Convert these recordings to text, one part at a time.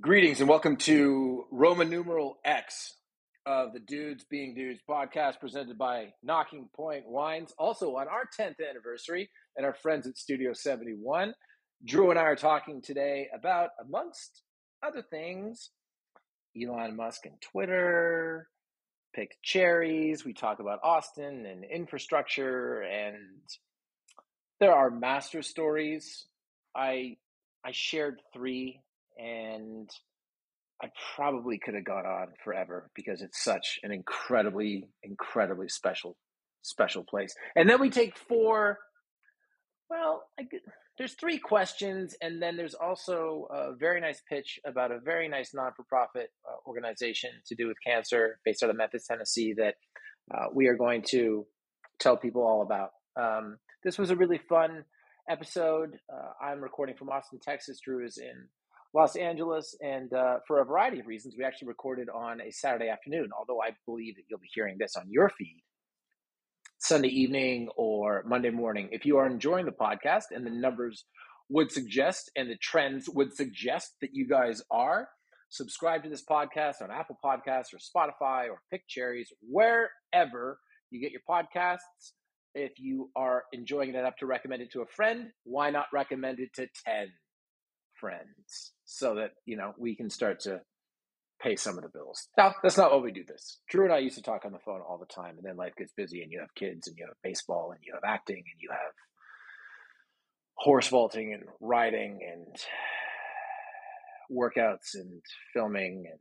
Greetings and welcome to Roman numeral X of the Dudes Being Dudes podcast presented by Nocking Point Wines. Also on our 10th anniversary and our friends at Studio 71. Drew and I are talking today about, amongst other things, Elon Musk and Twitter, pick cherries. We talk about Austin and infrastructure, and there are master stories. I I shared three, and I probably could have gone on forever because it's such an incredibly, incredibly special, special place. And then we take four. Well, I, there's three questions, and then there's also a very nice pitch about a very nice non-for-profit uh, organization to do with cancer, based out of Memphis, Tennessee, that uh, we are going to tell people all about. Um, this was a really fun episode. Uh, I'm recording from Austin, Texas. Drew is in Los Angeles, and uh, for a variety of reasons, we actually recorded on a Saturday afternoon. Although I believe that you'll be hearing this on your feed Sunday evening or Monday morning. If you are enjoying the podcast and the numbers would suggest and the trends would suggest that you guys are, subscribe to this podcast on Apple Podcasts or Spotify or Pick Cherries, wherever you get your podcasts. If you are enjoying it enough to recommend it to a friend, why not recommend it to 10 friends so that, you know, we can start to pay some of the bills. Now, that's not what we do this. Drew and I used to talk on the phone all the time, and then life gets busy, and you have kids, and you have baseball, and you have acting, and you have horse vaulting, and riding, and workouts, and filming, and,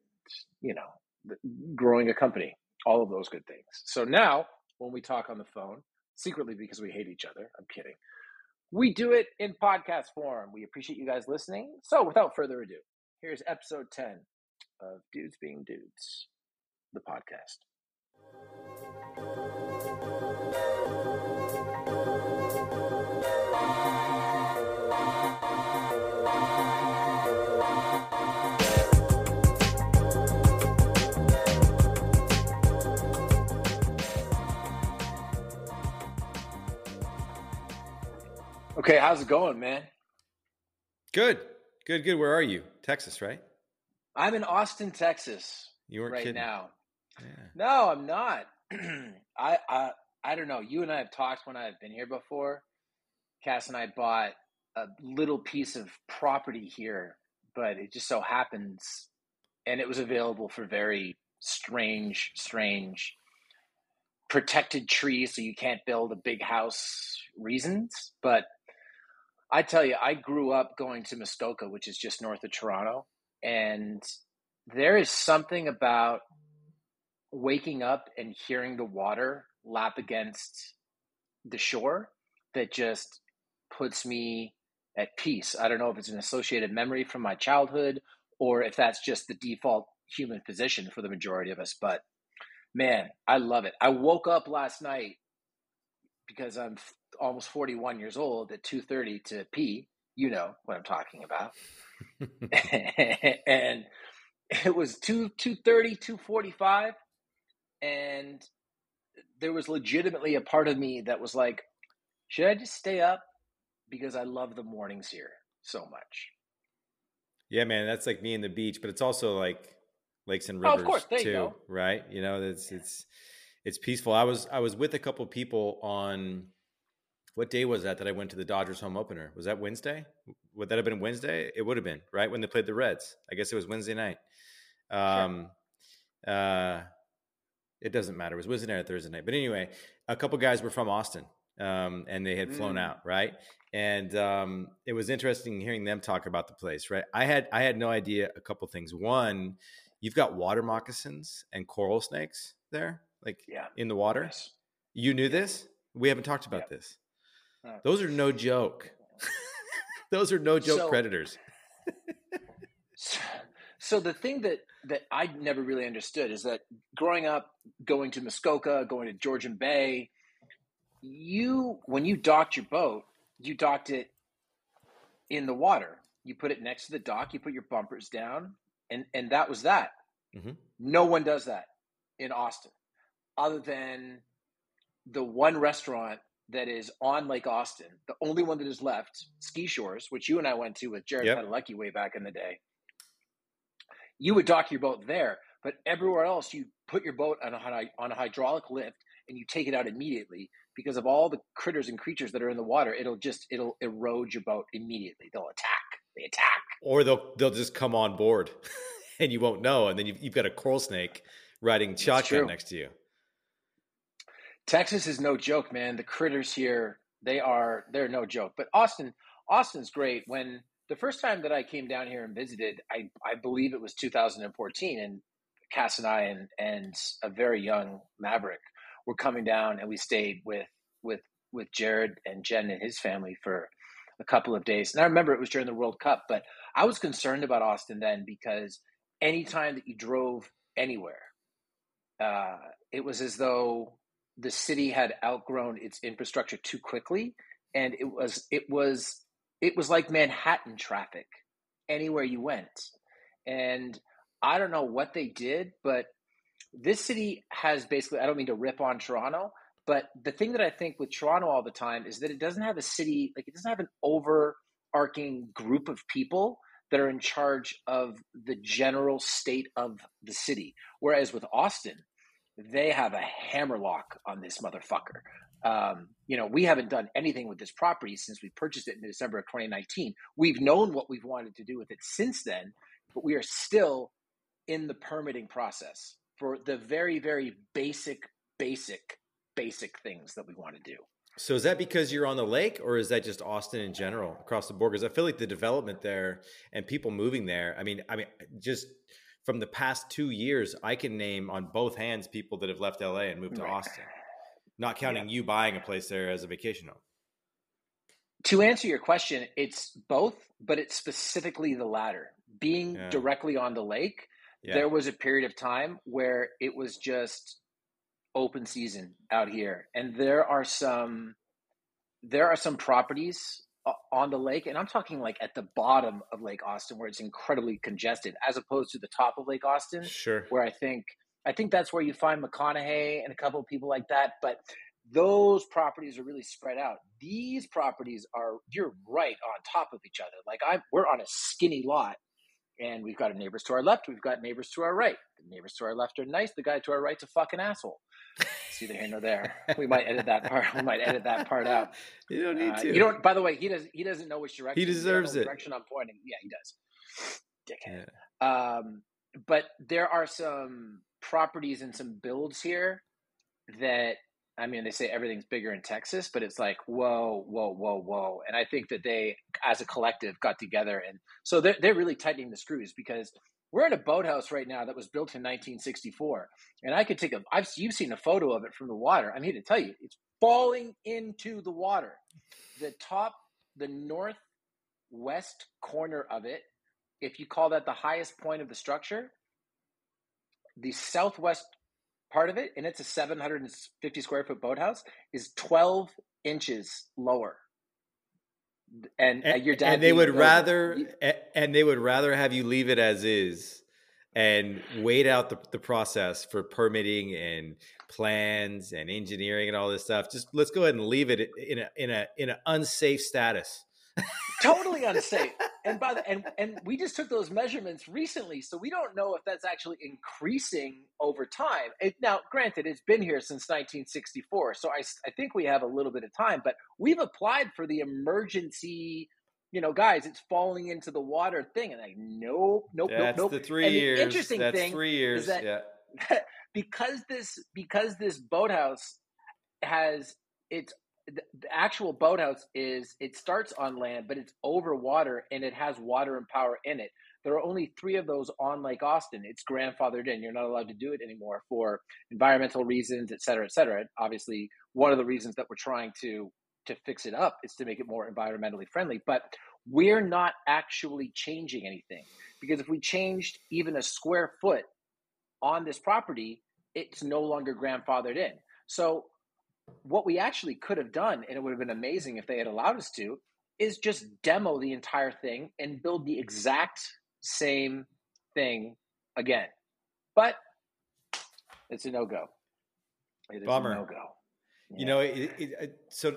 you know, growing a company, all of those good things. So now, when we talk on the phone, secretly because we hate each other, I'm kidding, we do it in podcast form. We appreciate you guys listening. So, without further ado, here's episode 10 of Dudes Being Dudes, the podcast. Okay, how's it going, man? Good, good, good. Where are you? Texas, right? I'm in Austin, Texas. You weren't right kidding. now. Yeah. No, I'm not. I, I I don't know. You and I have talked when I've been here before. Cass and I bought a little piece of property here, but it just so happens, and it was available for very strange, strange protected trees, so you can't build a big house reasons. But I tell you, I grew up going to Muskoka, which is just north of Toronto, and there is something about waking up and hearing the water lap against the shore that just puts me at peace. I don't know if it's an associated memory from my childhood or if that's just the default human position for the majority of us, but man, I love it. I woke up last night because I'm f- almost 41 years old at 2:30 to pee. You know what I'm talking about. and it was 2 2:30 2:45 and there was legitimately a part of me that was like should I just stay up because I love the mornings here so much. Yeah, man, that's like me and the beach, but it's also like lakes and Oh, rivers of course, there you too, go. right? You know, it's it's it's peaceful. I was I was with a couple people on what day was that that I went to the Dodgers home opener? Was that Wednesday? Would that have been Wednesday? It would have been, right? When they played the Reds. I guess it was Wednesday night. Um uh it doesn't matter. It was Wednesday night or Thursday night. But anyway, a couple guys were from Austin. Um, and they had flown Mm. out, right? And um, it was interesting hearing them talk about the place, right? I had I had no idea a couple things. One, you've got water moccasins and coral snakes there, like Yeah. in the water. Yes. You knew this? We haven't talked about Yep. this. Uh, Those are no joke. Those are no joke So- predators. So, the thing that that I never really understood is that growing up, going to Muskoka, going to Georgian Bay, you when you docked your boat, you docked it in the water. You put it next to the dock. You put your bumpers down, and and that was that. Mhm. No one does that in Austin, other than the one restaurant that is on Lake Austin, the only one that is left, Ski Shores, which you and I went to with Jared Yep. Padalecki way back in the day. you would dock your boat there. But everywhere else, you put your boat on a, on a hydraulic lift and you take it out immediately because of all the critters and creatures that are in the water. It'll just it'll erode your boat immediately. They'll attack. They attack, or they'll they'll just come on board, and you won't know. And then you've, you've got a coral snake riding shotgun next to you. Texas is no joke, man. The critters here, they are they're no joke. But Austin, Austin's great. When the first time that I came down here and visited, I I believe it was 2014, and Cass and I and and a very young Maverick were coming down, and we stayed with with with Jared and Jen and his family for a couple of days. And I remember it was during the World Cup, but I was concerned about Austin then because anytime that you drove anywhere, uh, it was as though the city had outgrown its infrastructure too quickly, and it was it was it was like Manhattan traffic anywhere you went. And I don't know what they did, but this city has basically I don't mean to rip on Toronto, but the thing that I think with Toronto all the time is that it doesn't have a city like it doesn't have an overarching group of people that are in charge of the general state of the city. Whereas with Austin, they have a hammerlock on this motherfucker. Um, you know, we haven't done anything with this property since we purchased it in December of 2019. We've known what we've wanted to do with it since then, but we are still in the permitting process for the very, very basic, basic, basic things that we want to do. So is that because you're on the lake, or is that just Austin in general across the board? Because I feel like the development there and people moving there. I mean, I mean, just from the past two years, I can name on both hands people that have left LA and moved to right. Austin, not counting yeah. you buying a place there as a vacation home. To answer your question, it's both, but it's specifically the latter. Being yeah. directly on the lake, yeah. there was a period of time where it was just open season out here, and there are some there are some properties on the lake, and I'm talking like at the bottom of Lake Austin where it's incredibly congested, as opposed to the top of Lake Austin, sure. where I think I think that's where you find McConaughey and a couple of people like that. But those properties are really spread out. These properties are you're right on top of each other. Like I'm, we're on a skinny lot, and we've got neighbors to our left, we've got neighbors to our right. The neighbors to our left are nice. The guy to our right's a fucking asshole. It's either here nor there. We might edit that part. We might edit that part out. You don't need uh, to. You don't. By the way, he does. He doesn't know which direction. He deserves it. Direction I'm pointing. Yeah, he does. Dickhead. Yeah. Um, but there are some properties and some builds here that I mean, they say everything's bigger in Texas, but it's like, whoa, whoa, whoa, whoa. And I think that they, as a collective, got together. And so they're, they're really tightening the screws because we're in a boathouse right now that was built in 1964. And I could take a, I've, you've seen a photo of it from the water. I'm here to tell you, it's falling into the water. The top, the northwest corner of it, if you call that the highest point of the structure, the southwest part of it, and it's a 750 square foot boathouse, is 12 inches lower. And, and uh, your dad and they would rather and they would rather have you leave it as is and wait out the, the process for permitting and plans and engineering and all this stuff. Just let's go ahead and leave it in a in a in an unsafe status totally unsafe. And by the and and we just took those measurements recently, so we don't know if that's actually increasing over time. It, now, granted, it's been here since 1964, so I I think we have a little bit of time, but we've applied for the emergency. You know, guys, it's falling into the water thing, and like, nope, nope, that's nope, nope. The three and years. The interesting that's thing three years. Is that yeah. because this because this boathouse has its the, the actual boathouse is it starts on land, but it's over water and it has water and power in it. There are only three of those on Lake Austin. It's grandfathered in. You're not allowed to do it anymore for environmental reasons, et cetera, et cetera. Obviously, one of the reasons that we're trying to to fix it up is to make it more environmentally friendly. But we're not actually changing anything because if we changed even a square foot on this property, it's no longer grandfathered in. So what we actually could have done, and it would have been amazing if they had allowed us to, is just demo the entire thing and build the exact same thing again. But it's a no go. It is Bummer. a no go. Yeah. You know, it, it, so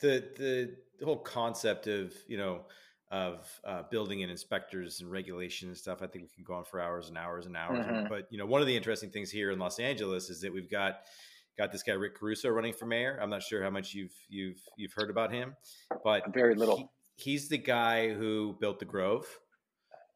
the the whole concept of you know of uh, building and inspectors and regulation and stuff. I think we can go on for hours and hours and hours. Mhm. But you know, one of the interesting things here in Los Angeles is that we've got got this guy Rick Caruso running for mayor. I'm not sure how much you've you've you've heard about him, but Very little. he- he's the guy who built the Grove.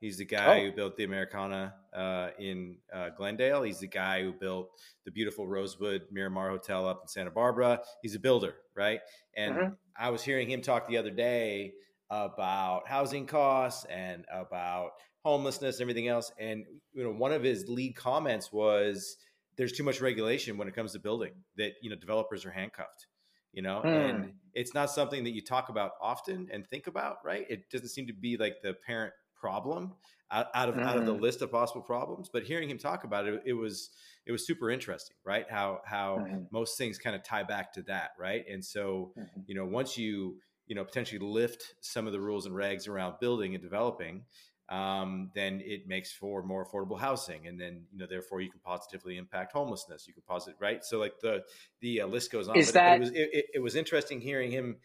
He's the guy Oh. who built the Americana uh, in uh, Glendale. He's the guy who built the beautiful Rosewood Miramar Hotel up in Santa Barbara. He's a builder, right? And Mhm. I was hearing him talk the other day about housing costs and about homelessness and everything else. And you know, one of his lead comments was, "There's too much regulation when it comes to building. That you know, developers are handcuffed." You know, Hmm. and it's not something that you talk about often and think about, right? It doesn't seem to be like the parent problem out, out of out of the Mhm. list of possible problems. But hearing him talk about it, it was it was super interesting, right? How how Mhm. most things kind of tie back to that, right? And so Mhm. you know once you you know potentially lift some of the rules and regs around building and developing um, then it makes for more affordable housing. And then you know therefore you can positively impact homelessness. You can positive right? So like the the uh, list goes on. Is but that- it, was it, it- was interesting hearing him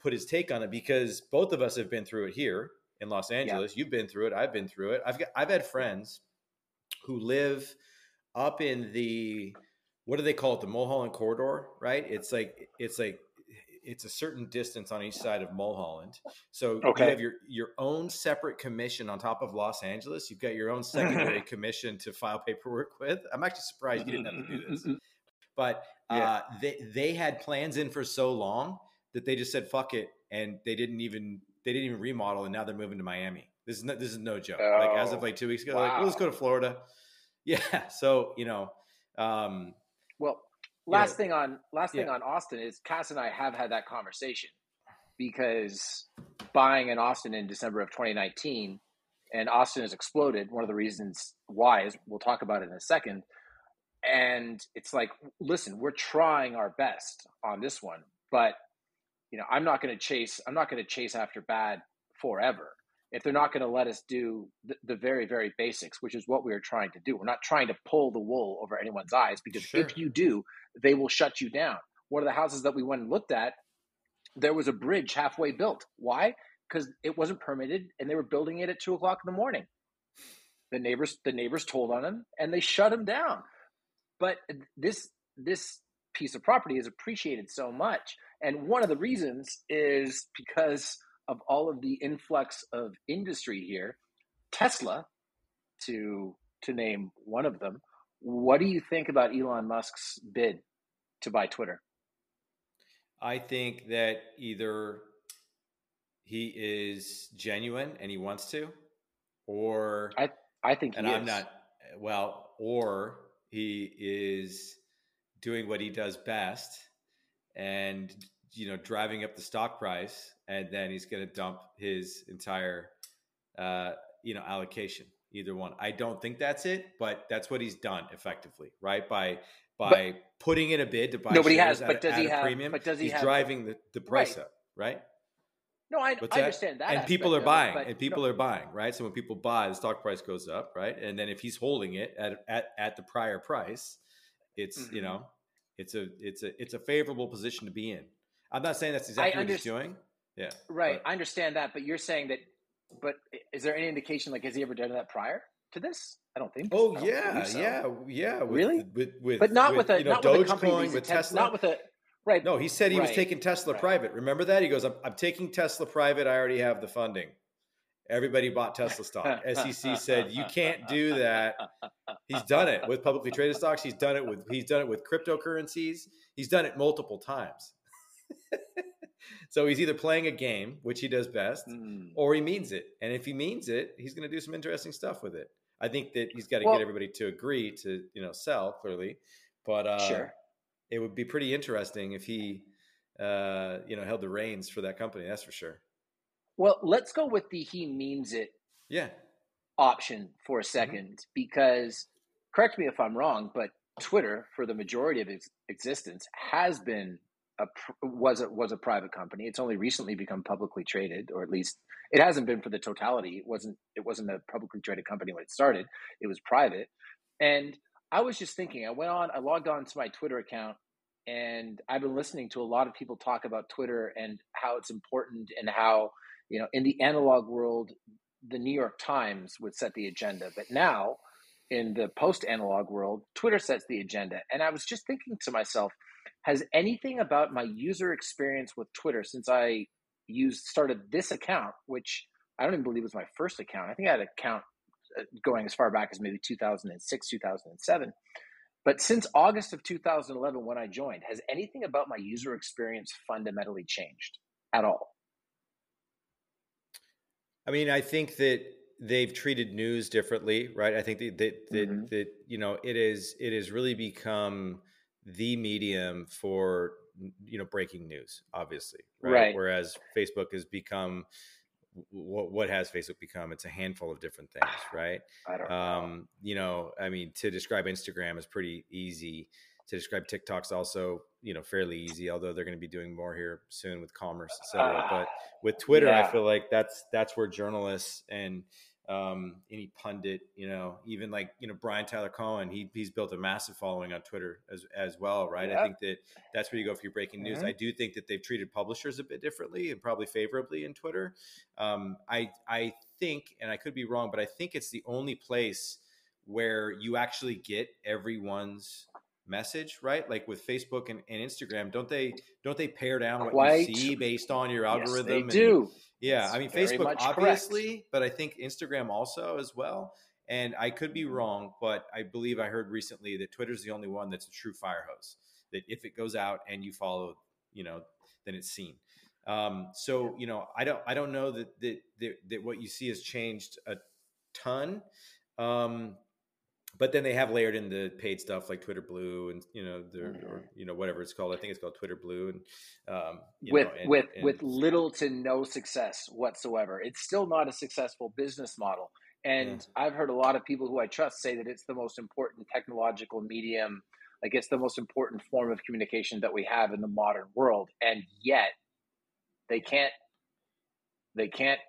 put his take on it because both of us have been through it here in los angeles. You've been through it. I've been through it. I've got i've had friends who live up in the what do they call it? The mulholland corridor right? It's like it's like it's a certain distance on each side of mulholland. So Okay. you have your your own separate commission on top of los angeles. You've got your own secondary commission to file paperwork with. I'm actually surprised you didn't have to do this. But uh, Yeah. they they had plans in for so long that they just said fuck it and they didn't even they didn't even remodel and now they're moving to miami. This is no, this is no joke. Like as of Oh, like two weeks ago like well, let's go to florida. Yeah so you know um Well, last know, thing on last thing on Austin is Cass and I have had that conversation because buying in Austin in December of 2019 and Austin has exploded. One of the reasons why is we'll talk about it in a second. And it's like, listen, we're trying our best on this one, but you know, I'm not going to chase. I'm not going to chase after bad forever. If they're not going to let us do the, the very, very basics, which is what we are trying to do, we're not trying to pull the wool over anyone's eyes because Sure. if you do, they will shut you down. One of the houses that we went and looked at, there was a bridge halfway built. Why? Because it wasn't permitted, and they were building it at two o'clock in the morning. The neighbors, the neighbors told on him, and they shut him down. But this this piece of property is appreciated so much, and one of the reasons is because of all of the influx of industry here. Tesla, to to name one of them. What do you think about Elon Musk's bid to buy Twitter? i think that either he is genuine and he wants to or I I think and is. i'm not well or he is doing what he does best and you know driving up the stock price and then he's going to dump his entire uh, you know allocation either one i don't think that's it but that's what he's done effectively right by by putting in a bid to buy Nobody has, but a- does at he a have- premium but does he he's have- driving the, the price Right. up right No, I, I understand that. and people are of it, buying and people no, are buying right so when people buy the stock price goes up right and then if he's holding it at at, at the prior price it's you Mhm. know it's a it's a it's a favorable position to be in i'm not saying that's exactly what he's doing yeah right. but- I understand that, but you're saying that. But is there any indication? Like, has he ever done that prior to this? I don't think. oh don't yeah so. yeah yeah with, Really? with, with but not with, a you know not with a company. dogecoin with intent- tesla Not with a right. no he said he was taking tesla right. private remember that he goes I'm, I'm taking tesla private i already have the funding everybody bought tesla stock sec said you can't do that He's done it with publicly traded stocks. He's done it with he's done it with cryptocurrencies. He's done it multiple times. so he's either playing a game, which he does best, Mm. or he means it. And if he means it, he's going to do some interesting stuff with it. I think that he's got to Well- get everybody to agree to you know sell clearly, but uh, Sure. it would be pretty interesting if he uh, you know held the reins for that company. That's for sure. Well, let's go with the he means it Yeah, option for Mm-hmm. a 2nd because correct me if I'm wrong, but Twitter for the majority of its existence has been a was a was a private company. It's only recently become publicly traded, or at least it hasn't been for the totality. It wasn't it wasn't a publicly traded company when it started. It was private, and I was just thinking. I went on. I logged on to my Twitter account, and I've been listening to a lot of people talk about Twitter and how it's important and how you know, in the analog world, the New York Times would set the agenda, but now in the post analog world, Twitter sets the agenda. And I was just thinking to myself, has anything about my user experience with Twitter since I used started this account, which I don't even believe was my first account. I think I had an account uh, going as far back as maybe 2006, 2007. But since August of 2011, when I joined, has anything about my user experience fundamentally changed at all? I mean, I think that they've treated news differently, right? I think that that, that, mm-hmm. that you know it is it has really become the medium for you know breaking news, obviously, right? right. Whereas Facebook has become what what has Facebook become? It's a handful of different things, right? I don't um, know. You know, I mean, to describe Instagram is pretty easy. To describe TikTok's also, you know, fairly easy. Although they're going to be doing more here soon with commerce, etc. Uh, but with Twitter, yeah. I feel like that's that's where journalists and um, any pundit, you know, even like you know Brian Tyler Cohen, he he's built a massive following on Twitter as as well, right? I think that that's where you go for your breaking news. Mm-hmm. I do think that they've treated publishers a bit differently and probably favorably in Twitter. Um, I I think, and I could be wrong, but I think it's the only place where you actually get everyone's message, right? Like with Facebook and, and Instagram, don't they don't they pare down what Quite. you see based on your algorithm? Yes, they do. Yeah, I mean Facebook obviously, correct. but I think Instagram also as well. And I could be wrong, but I believe I heard recently that Twitter's the only one that's a true fire hose. That if it goes out and you follow, you know, then it's seen. Um, so you know, I don't, I don't know that that that, that what you see has changed a ton. Um, but then they have layered in the paid stuff like Twitter Blue and you know the mm-hmm. or you know whatever it's called. I think it's called Twitter Blue and um, with know, and, with and, with little to no success whatsoever. It's still not a successful business model. And yeah. I've heard a lot of people who I trust say that it's the most important technological medium, like it's the most important form of communication that we have in the modern world. And yet they can't they can't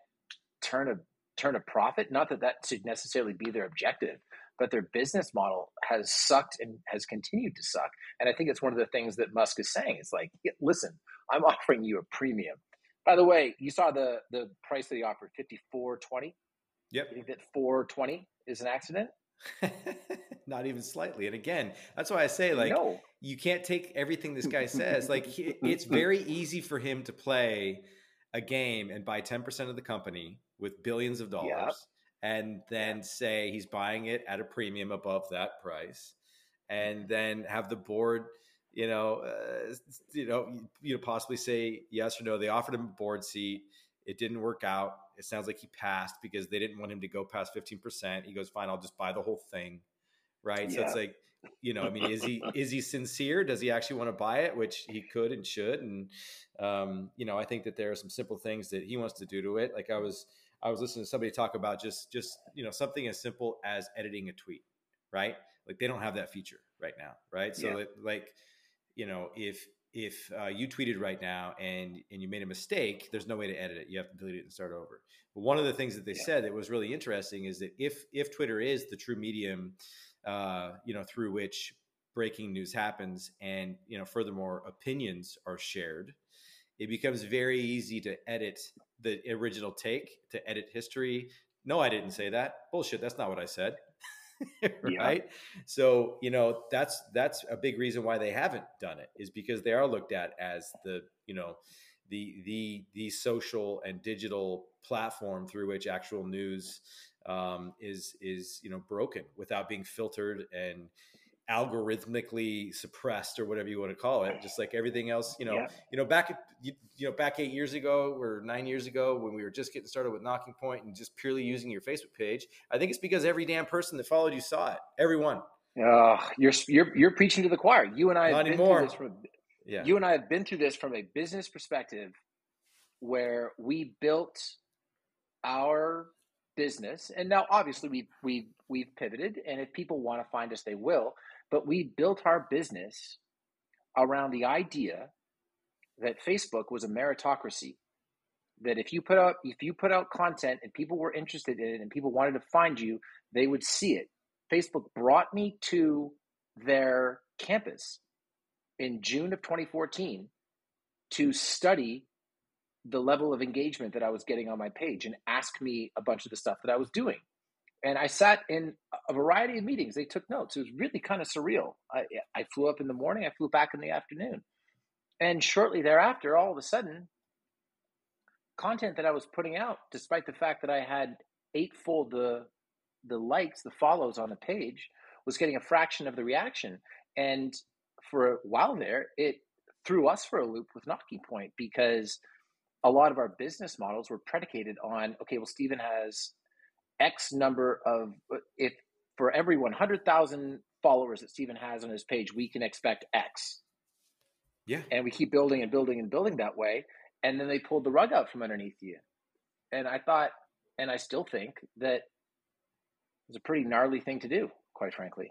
turn a turn a profit. Not that that should necessarily be their objective, but their business model has sucked and has continued to suck. And I think it's one of the things that Musk is saying. It's like, listen, I'm offering you a premium. By the way, you saw the the price that he offered, fifty four twenty. Yep. You think that four twenty is an accident? Not even slightly. And again, that's why I say like no. you can't take everything this guy says. like he, it's very easy for him to play a game and buy 10% of the company with billions of dollars. Yep and then say he's buying it at a premium above that price, and then have the board, you know, uh, you know, you know, possibly say yes or no. They offered him a board seat. It didn't work out. It sounds like he passed because they didn't want him to go past fifteen percent. He goes, "Fine, I'll just buy the whole thing." Right. Yeah. So it's like, you know, I mean, is he is he sincere? Does he actually want to buy it? Which he could and should. And um, you know, I think that there are some simple things that he wants to do to it. Like I was I was listening to somebody talk about just just you know something as simple as editing a tweet, right? Like they don't have that feature right now, right? So yeah. like you know if if uh, you tweeted right now and and you made a mistake, there's no way to edit it. You have to delete it and start over. But one of the things that they yeah. said that was really interesting is that if if Twitter is the true medium, uh, you know, through which breaking news happens, and you know, furthermore, opinions are shared, it becomes very easy to edit the original take to edit history. No, I didn't say that. Bullshit. That's not what I said. right. Yeah. So, you know, that's that's a big reason why they haven't done it is because they are looked at as the, you know, the the the social and digital platform through which actual news um, is is you know broken without being filtered and algorithmically suppressed or whatever you want to call it just like everything else you know yeah. you know back you, you, know back eight years ago or nine years ago when we were just getting started with nocking point and just purely using your facebook page i think it's because every damn person that followed you saw it everyone uh, you're you're you're preaching to the choir you and i have been anymore. through this from yeah. you and i have been through this from a business perspective where we built our business and now obviously we've we've we've pivoted and if people want to find us they will but we built our business around the idea that Facebook was a meritocracy. That if you put out if you put out content and people were interested in it and people wanted to find you, they would see it. Facebook brought me to their campus in June of 2014 to study the level of engagement that I was getting on my page and ask me a bunch of the stuff that I was doing. And I sat in a variety of meetings. They took notes. It was really kind of surreal. I, I flew up in the morning, I flew back in the afternoon. And shortly thereafter, all of a sudden, content that I was putting out, despite the fact that I had eightfold the the likes, the follows on the page, was getting a fraction of the reaction. And for a while there, it threw us for a loop with Nocking Point because a lot of our business models were predicated on okay, well, Stephen has X number of uh, if for every 100,000 followers that Stephen has on his page, we can expect X. Yeah. And we keep building and building and building that way. And then they pulled the rug out from underneath you. And I thought, and I still think that it's a pretty gnarly thing to do, quite frankly.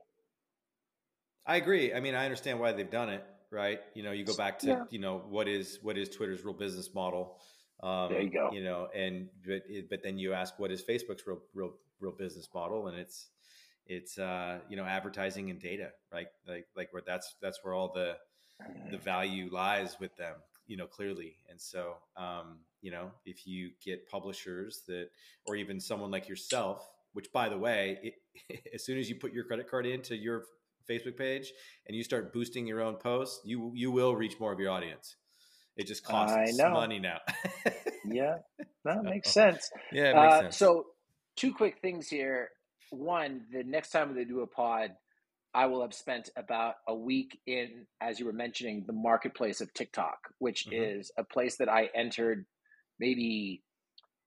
I agree. I mean, I understand why they've done it, right? You know, you go back to, yeah. you know, what is what is Twitter's real business model? Um, there you go. You know, and but but then you ask what is Facebook's real real real business model, and it's it's uh, you know advertising and data, right? Like like where that's that's where all the the mm. value lies with them, you know, clearly. And so, um, you know, if you get publishers that, or even someone like yourself, which by the way, it, as soon as you put your credit card into your Facebook page and you start boosting your own posts, you you will reach more of your audience. It just costs money now. yeah, that makes sense. Yeah, makes uh, sense. So, two quick things here. One, the next time they do a pod, I will have spent about a week in, as you were mentioning, the marketplace of TikTok, which mm-hmm. is a place that I entered maybe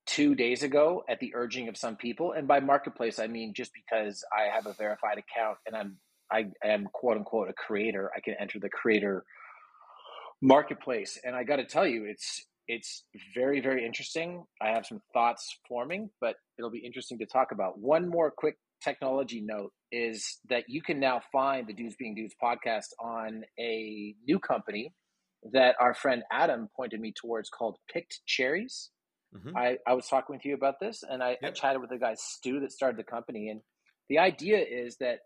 two days ago at the urging of some people. And by marketplace, I mean just because I have a verified account and I'm I am quote unquote a creator, I can enter the creator marketplace. And I got to tell you, it's it's very very interesting. I have some thoughts forming, but it'll be interesting to talk about. One more quick technology note is that you can now find the Dudes Being Dudes podcast on a new company that our friend Adam pointed me towards called Picked Cherries. Mm-hmm. I, I was talking with you about this and I, yep. I chatted with the guy Stu that started the company. And the idea is that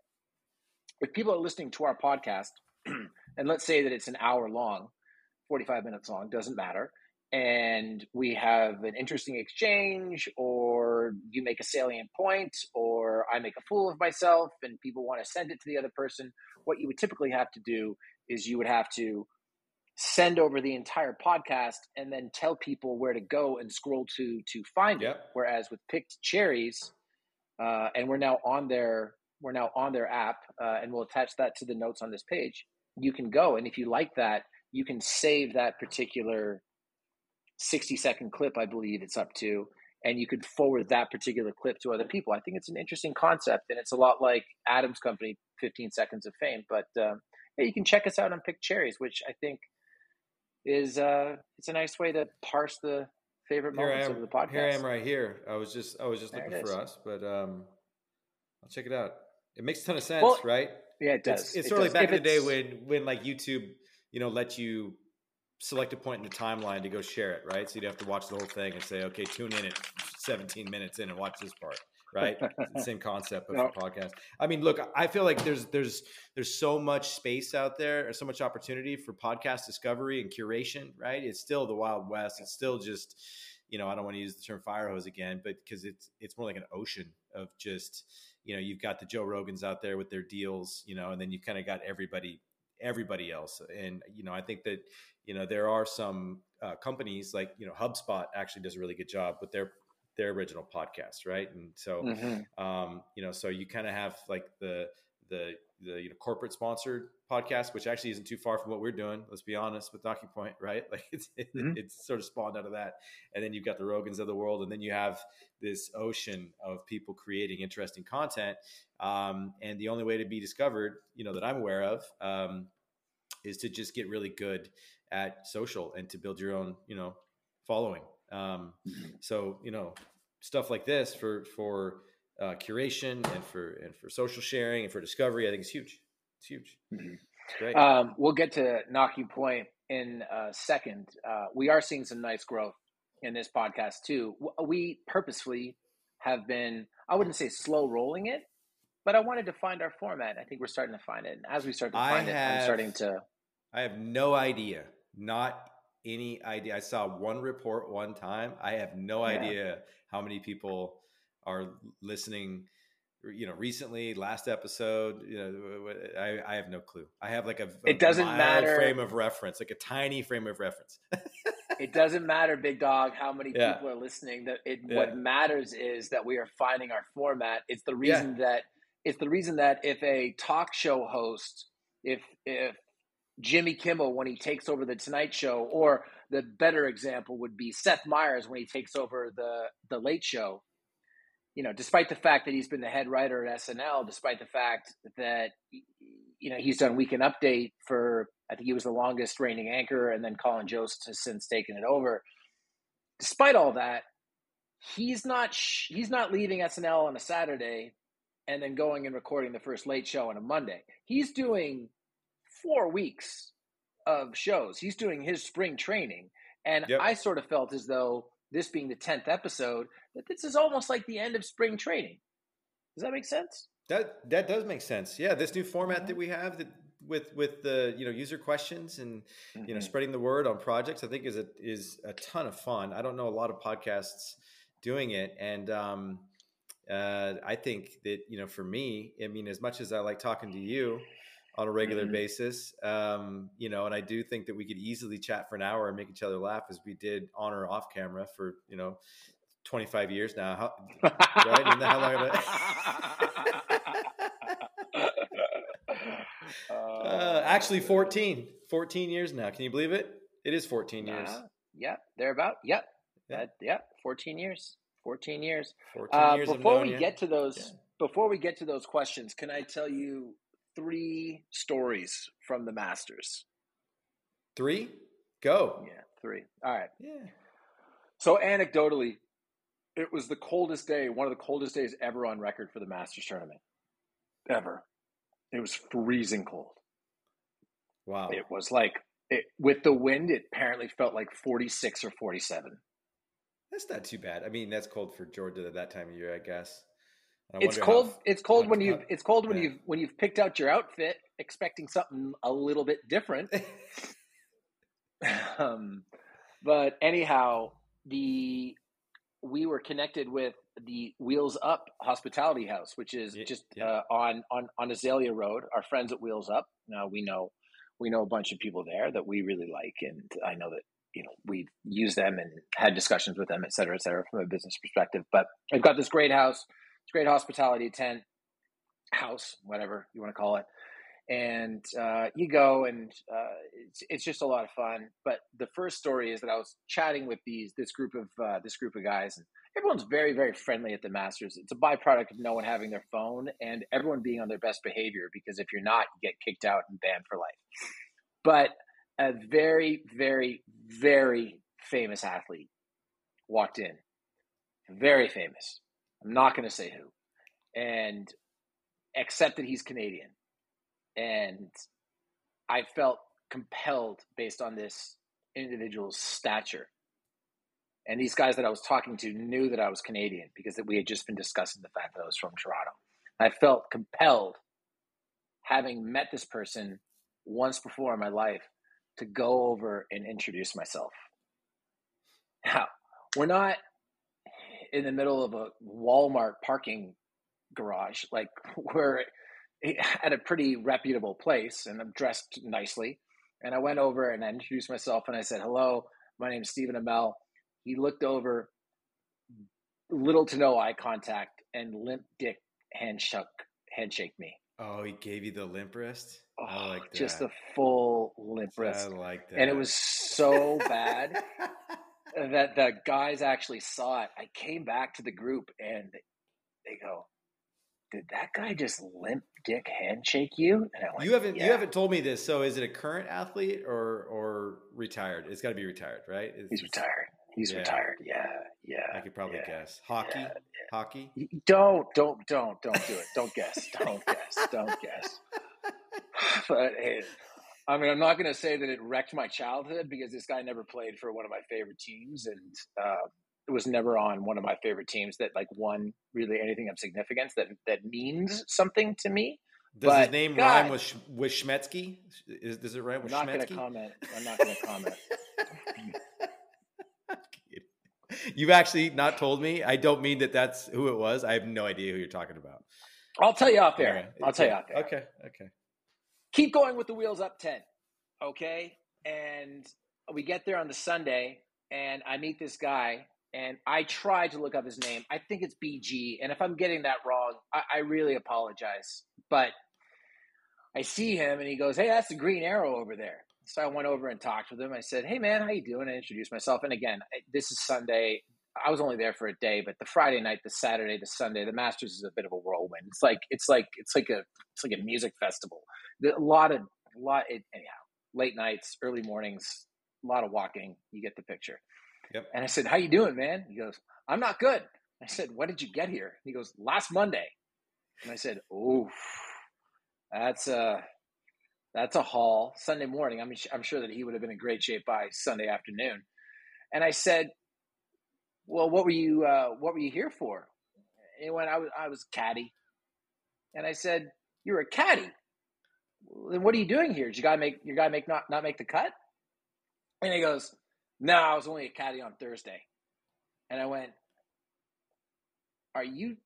if people are listening to our podcast, and let's say that it's an hour long, 45 minutes long, doesn't matter. And we have an interesting exchange, or you make a salient point, or I make a fool of myself, and people want to send it to the other person. What you would typically have to do is you would have to send over the entire podcast and then tell people where to go and scroll to to find yep. it. Whereas with picked cherries, uh, and we're now on their we're now on their app, uh, and we'll attach that to the notes on this page. You can go, and if you like that, you can save that particular 60 second clip, I believe it's up to, and you could forward that particular clip to other people. I think it's an interesting concept, and it's a lot like Adam's company, 15 Seconds of Fame. But uh, yeah, you can check us out on Pick Cherries, which I think is uh, it's a nice way to parse the favorite here moments of the podcast. Here I am, right here. I was just I was just there looking for us, but um, I'll check it out. It makes a ton of sense, well, right? Yeah, it does. It's, it's it sort of like back if in the day when when like YouTube you know, let you select a point in the timeline to go share it, right? So you'd have to watch the whole thing and say, okay, tune in at 17 minutes in and watch this part, right? same concept of no. the podcast. I mean, look, I feel like there's there's there's so much space out there, or so much opportunity for podcast discovery and curation, right? It's still the wild west. It's still just, you know, I don't want to use the term fire hose again, but because it's it's more like an ocean of just, you know, you've got the Joe Rogans out there with their deals, you know, and then you've kind of got everybody everybody else. And you know, I think that you know there are some uh, companies like you know HubSpot actually does a really good job with their their original podcast, right? And so mm-hmm. um, you know, so you kind of have like the the the you know corporate sponsored podcast, which actually isn't too far from what we're doing. Let's be honest with Nocking Point, right? Like it's it, mm-hmm. it's sort of spawned out of that, and then you've got the Rogans of the world, and then you have this ocean of people creating interesting content. Um, and the only way to be discovered, you know, that I'm aware of, um, is to just get really good at social and to build your own, you know, following. Um, mm-hmm. so you know, stuff like this for for uh, curation and for and for social sharing and for discovery, I think it's huge. It's huge. Mm-hmm. It's great. Um, we'll get to Nocking Point in a second. Uh, we are seeing some nice growth in this podcast too. We purposefully have been, I wouldn't say slow rolling it, but I wanted to find our format. I think we're starting to find it. And as we start to find it, I'm starting to. I have no idea. Not any idea. I saw one report one time. I have no yeah. idea how many people are listening you know recently last episode you know i, I have no clue i have like a, it doesn't matter frame of reference like a tiny frame of reference it doesn't matter big dog how many yeah. people are listening that it yeah. what matters is that we are finding our format it's the reason yeah. that it's the reason that if a talk show host if if jimmy kimmel when he takes over the tonight show or the better example would be seth meyers when he takes over the the late show you know, despite the fact that he's been the head writer at SNL, despite the fact that you know he's done Weekend Update for I think he was the longest reigning anchor, and then Colin Jost has since taken it over. Despite all that, he's not sh- he's not leaving SNL on a Saturday and then going and recording the first late show on a Monday. He's doing four weeks of shows. He's doing his spring training, and yep. I sort of felt as though this being the 10th episode, that this is almost like the end of spring training. Does that make sense? That that does make sense. Yeah, this new format that we have that with with the you know user questions and mm-hmm. you know mm-hmm. spreading the word on projects, I think is a is a ton of fun. I don't know a lot of podcasts doing it, and um, uh, I think that you know for me, I mean, as much as I like talking to you, on a regular mm-hmm. basis. Um, you know, and I do think that we could easily chat for an hour and make each other laugh as we did on or off camera for, you know, 25 years now. How, right? Isn't how long uh, actually 14, 14 years now. Can you believe it? It is 14 years. Uh, yeah, they're about, yep. Yeah. That, yeah, 14 years. 14 years. 14 uh, years before we you. get to those, yeah. before we get to those questions, can I tell you three stories from the Masters. Three? Go. Yeah, three. All right. Yeah. So anecdotally, it was the coldest day, one of the coldest days ever on record for the Masters tournament. Ever. It was freezing cold. Wow. It was like it, with the wind, it apparently felt like 46 or 47. That's not too bad. I mean, that's cold for Georgia at that time of year, I guess. It's cold. How, it's cold when you. It's cold when yeah. you when you've picked out your outfit, expecting something a little bit different. um, but anyhow, the we were connected with the Wheels Up Hospitality House, which is yeah, just yeah. Uh, on on on Azalea Road. Our friends at Wheels Up. Now we know we know a bunch of people there that we really like, and I know that you know we've used them and had discussions with them, et cetera, et cetera, from a business perspective. But they've got this great house it's great hospitality tent, house, whatever you want to call it. And uh, you go, and uh, it's, it's just a lot of fun. But the first story is that I was chatting with these this group of uh, this group of guys, and everyone's very very friendly at the Masters. It's a byproduct of no one having their phone and everyone being on their best behavior. Because if you're not, you get kicked out and banned for life. But a very very very famous athlete walked in, very famous I'm not going to say who, and except that he's Canadian. And I felt compelled based on this individual's stature. And these guys that I was talking to knew that I was Canadian because that we had just been discussing the fact that I was from Toronto. I felt compelled, having met this person once before in my life, to go over and introduce myself. Now, we're not in the middle of a Walmart parking garage. Like we're at a pretty reputable place and I'm dressed nicely. And I went over and I introduced myself and I said, hello, my name is Stephen Amell. He looked over, little to no eye contact, and limp dick handshake, handshake me. Oh, he gave you the limp wrist? Oh, I like that. Just the full limp wrist. I like that. And it was so bad that the guys actually saw it. I came back to the group and they go, "Did that guy just limp dick handshake you?" Went, you haven't yeah. you haven't told me this. So is it a current athlete or or retired? It's got to be retired, right? It's, He's retired. He's yeah. retired. Yeah, yeah. I could probably yeah, guess hockey. Hockey. Don't don't don't don't do it. Don't guess. Don't guess. Don't guess. But hey, I mean, I'm not going to say that it wrecked my childhood because this guy never played for one of my favorite teams, and uh, it was never on one of my favorite teams that like won really anything of significance that that means something to me. Does but, his name God, rhyme with with Schmetzky? Is, does it rhyme with I'm not going to comment. I'm not going to comment. You've actually not told me. I don't mean that that's who it was. I have no idea who you're talking about. I'll tell you off air. I'll tell you off air. Okay. Okay. Keep going with the wheels up 10. Okay. And we get there on the Sunday, and I meet this guy, and I tried to look up his name. I think it's BG. And if I'm getting that wrong, I, I really apologize. But I see him, and he goes, Hey, that's the green arrow over there. So I went over and talked with him. I said, "Hey, man, how you doing?" I introduced myself. And again, this is Sunday. I was only there for a day, but the Friday night, the Saturday, the Sunday, the Masters is a bit of a whirlwind. It's like it's like it's like a it's like a music festival. A lot of a lot it, anyhow. Late nights, early mornings, a lot of walking. You get the picture. Yep. And I said, "How you doing, man?" He goes, "I'm not good." I said, "When did you get here?" He goes, "Last Monday." And I said, "Oh, that's a that's a haul. Sunday morning, I'm, I'm sure that he would have been in great shape by Sunday afternoon. And I said, "Well, what were you uh, what were you here for?" And he went, "I was I was caddy." And I said, "You're a caddy. Then what are you doing here? Did you gotta make your guy make not not make the cut?" And he goes, "No, I was only a caddy on Thursday." And I went, "Are you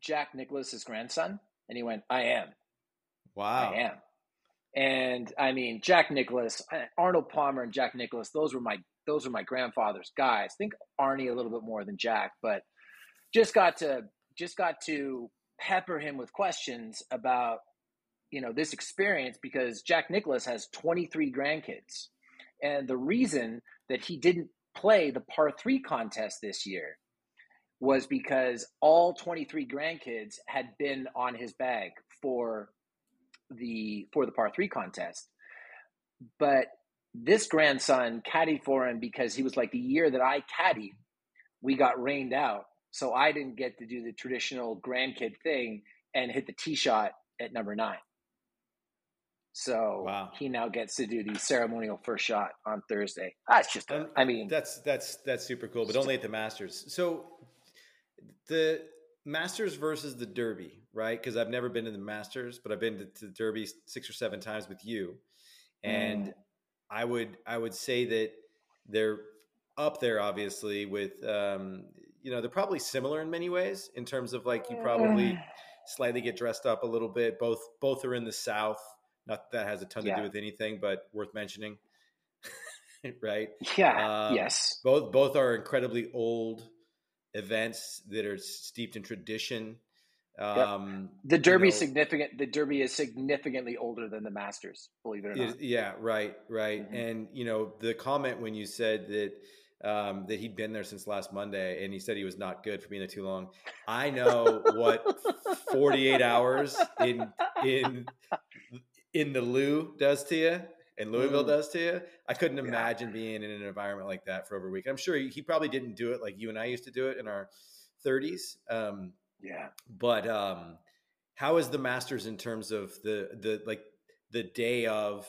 Jack Nicklaus's grandson?" And he went, "I am." Wow. I am. And I mean, Jack Nicklaus, uh, Arnold Palmer, and Jack Nicklaus, those were my those were my grandfather's guys. I think Arnie a little bit more than Jack, but just got to just got to pepper him with questions about you know this experience because Jack Nicklaus has 23 grandkids, and the reason that he didn't play the par three contest this year was because all 23 grandkids had been on his bag for the for the par three contest. But this grandson caddied for him because he was like the year that I caddied, we got rained out. So I didn't get to do the traditional grandkid thing and hit the tee shot at number nine. So wow. he now gets to do the ceremonial first shot on Thursday. That's just, a, I mean, that's that's that's super cool, but only at the Masters. So the Masters versus the Derby, right? Because I've never been to the Masters, but I've been to, to the Derby six or seven times with you, and mm. I would I would say that they're up there, obviously. With um, you know, they're probably similar in many ways in terms of like you probably slightly get dressed up a little bit. Both both are in the South. Not that, that has a ton to do with anything, but worth mentioning, right? Yeah. Um, yes. Both both are incredibly old events that are steeped in tradition. Um, yep. The Derby you know, significant. The Derby is significantly older than the Masters. Believe it or not. yeah, right, right. Mm-hmm. And you know the comment when you said that um, that he'd been there since last Monday, and he said he was not good for being there too long. I know what forty eight hours in in in the loo does to you and Louisville mm. does to you. I couldn't yeah. imagine being in an environment like that for over a week. I'm sure he, he, probably didn't do it like you and I used to do it in our 30s. Um, yeah. But um, how is the Masters in terms of the the like the day of?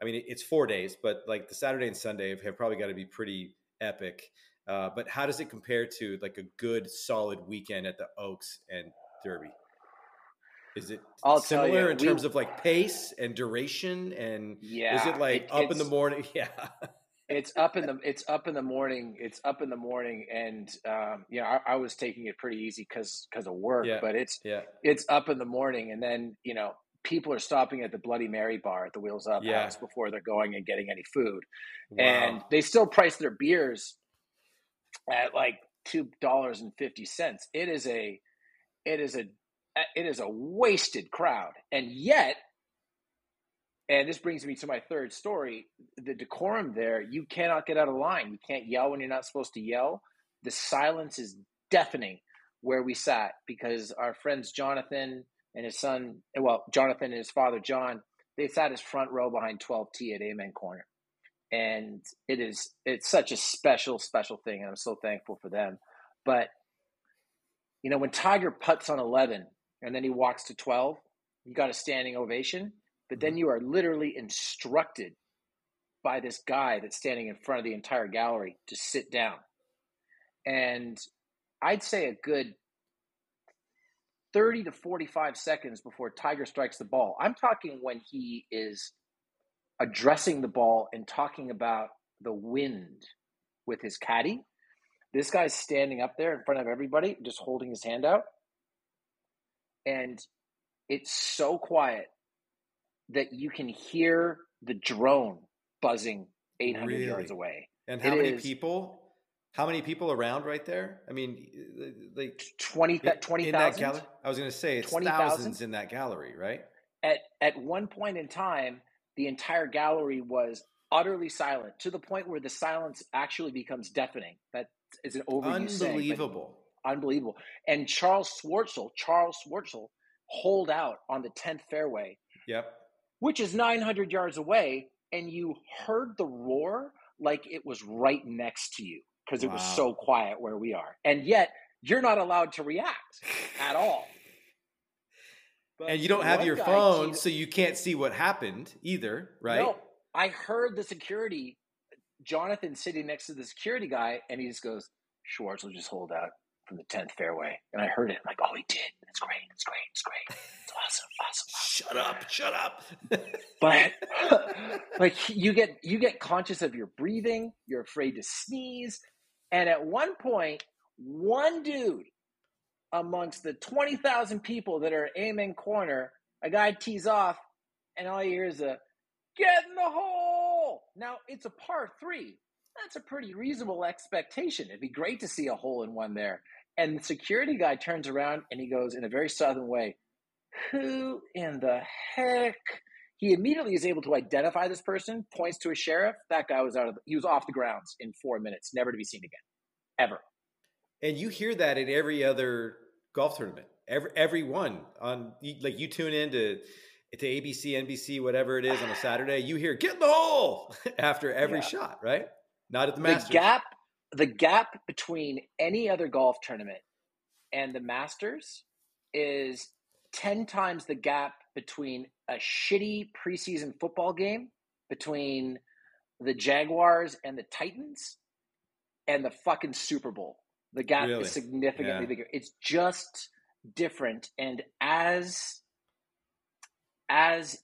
I mean, it's four days, but like the Saturday and Sunday have, have probably got to be pretty epic. Uh, but how does it compare to like a good solid weekend at the Oaks and Derby? Is it I'll similar you, in we, terms of like pace and duration? And yeah, is it like it, up in the morning? Yeah. it's up in the it's up in the morning. It's up in the morning, and um, you know I, I was taking it pretty easy because because of work. Yeah. But it's yeah. it's up in the morning, and then you know people are stopping at the Bloody Mary bar at the Wheels Up yeah. house before they're going and getting any food, wow. and they still price their beers at like two dollars and fifty cents. It is a it is a it is a wasted crowd. And yet, and this brings me to my third story the decorum there, you cannot get out of line. You can't yell when you're not supposed to yell. The silence is deafening where we sat because our friends Jonathan and his son, well, Jonathan and his father John, they sat his front row behind 12T at Amen Corner. And it is it's such a special, special thing. And I'm so thankful for them. But you know, when Tiger puts on 11 and then he walks to 12, you got a standing ovation. But then mm-hmm. you are literally instructed by this guy that's standing in front of the entire gallery to sit down. And I'd say a good 30 to 45 seconds before Tiger strikes the ball. I'm talking when he is addressing the ball and talking about the wind with his caddy. This guy's standing up there in front of everybody, just holding his hand out. And it's so quiet that you can hear the drone buzzing 800 really? yards away. And how it many people? How many people around right there? I mean, like 20 20,000. I was going to say it's 20, thousands 000? in that gallery, right? At at one point in time, the entire gallery was utterly silent to the point where the silence actually becomes deafening. That is an overuse. Unbelievable. Saying, unbelievable. And Charles Schwartzel, Charles Schwartzel, holed out on the 10th fairway. Yep. Which is 900 yards away. And you heard the roar like it was right next to you because it wow. was so quiet where we are. And yet you're not allowed to react at all. But and you don't have your phone, so you can't see what happened either, right? No, I heard the security, Jonathan sitting next to the security guy, and he just goes, Schwartzel just holed out from the 10th fairway. And I heard it. I'm like, oh, he did. That's great. It's great. It's great. It's awesome. Awesome. Shut up. Shut up. but like you get you get conscious of your breathing. You're afraid to sneeze. And at one point, one dude amongst the 20,000 people that are Amen Corner, a guy tees off, and all you hear is a get in the hole. Now it's a par three. That's a pretty reasonable expectation. It'd be great to see a hole in one there. And the security guy turns around and he goes in a very southern way, Who in the heck? He immediately is able to identify this person, points to a sheriff. That guy was out of the, he was off the grounds in four minutes, never to be seen again. Ever. And you hear that in every other golf tournament. Every every one on like you tune in to to ABC, NBC, whatever it is on a Saturday, you hear "get in the hole" after every yeah. shot, right? Not at the Masters. The gap, the gap between any other golf tournament and the Masters is ten times the gap between a shitty preseason football game between the Jaguars and the Titans and the fucking Super Bowl. The gap really? is significantly yeah. bigger. It's just different. And as as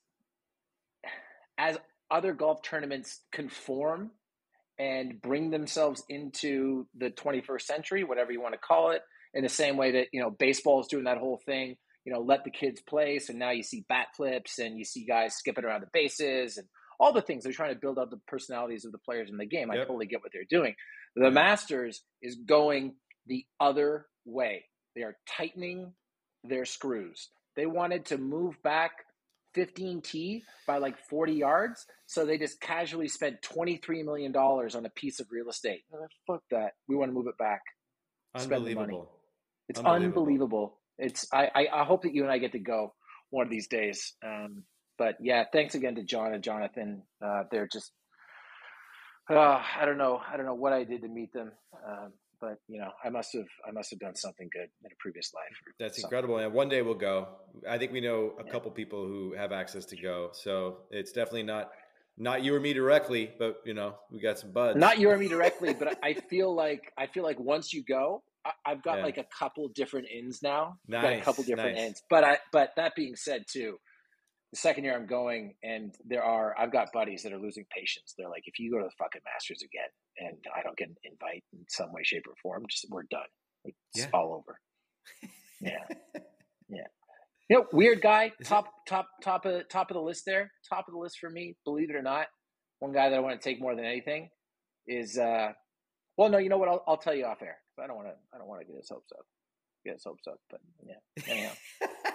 as other golf tournaments conform and bring themselves into the 21st century, whatever you want to call it, in the same way that you know baseball is doing that whole thing. You know, let the kids play. So now you see bat flips and you see guys skipping around the bases and all the things they're trying to build up the personalities of the players in the game. Yep. I totally get what they're doing. The Masters is going the other way. They are tightening their screws. They wanted to move back 15T by like 40 yards. So they just casually spent $23 million on a piece of real estate. Oh, fuck that. We want to move it back. Unbelievable. It's unbelievable. unbelievable. It's I, I, I, hope that you and I get to go one of these days. Um, but yeah, thanks again to John and Jonathan. Uh, they're just uh, I don't know. I don't know what I did to meet them. Um, but you know, I must have I must have done something good in a previous life. That's something. incredible. And one day we'll go. I think we know a yeah. couple people who have access to go. So it's definitely not not you or me directly, but you know, we got some buds. Not you or me directly, but I feel like I feel like once you go, I, have got yeah. like a couple different ins now. Nice, got a couple different nice. ins. But I but that being said too, the second year I'm going, and there are I've got buddies that are losing patience. They're like, if you go to the fucking Masters again, and I don't get an invite in some way, shape, or form, just we're done. It's yeah. all over. yeah, yeah. You know, weird guy, top, top, top of top of the list there. Top of the list for me, believe it or not. One guy that I want to take more than anything is, uh well, no, you know what? I'll, I'll tell you off air. I don't want to. I don't want to get his hopes up. Get his hopes up, but yeah. Anyhow.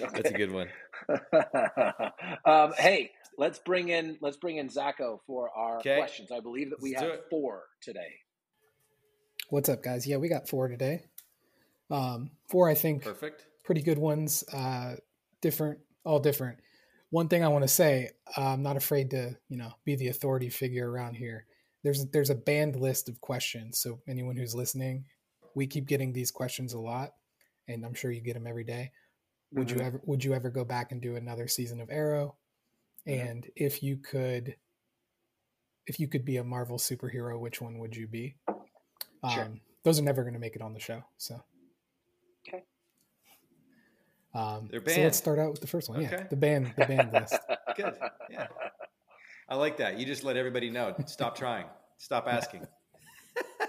Okay. That's a good one. um, hey, let's bring in let's bring in Zacho for our okay. questions. I believe that we let's have four today. What's up, guys? Yeah, we got four today. Um, four, I think, perfect, pretty good ones. Uh, different, all different. One thing I want to say, I'm not afraid to, you know, be the authority figure around here. There's there's a banned list of questions, so anyone who's listening, we keep getting these questions a lot, and I'm sure you get them every day would mm-hmm. you ever would you ever go back and do another season of Arrow? Mm-hmm. And if you could if you could be a Marvel superhero, which one would you be? Sure. Um, those are never going to make it on the show. So, okay. Um, They're banned. So let's start out with the first one. Okay. Yeah, the band, the band list. Good. Yeah. I like that. You just let everybody know. Stop trying. Stop asking.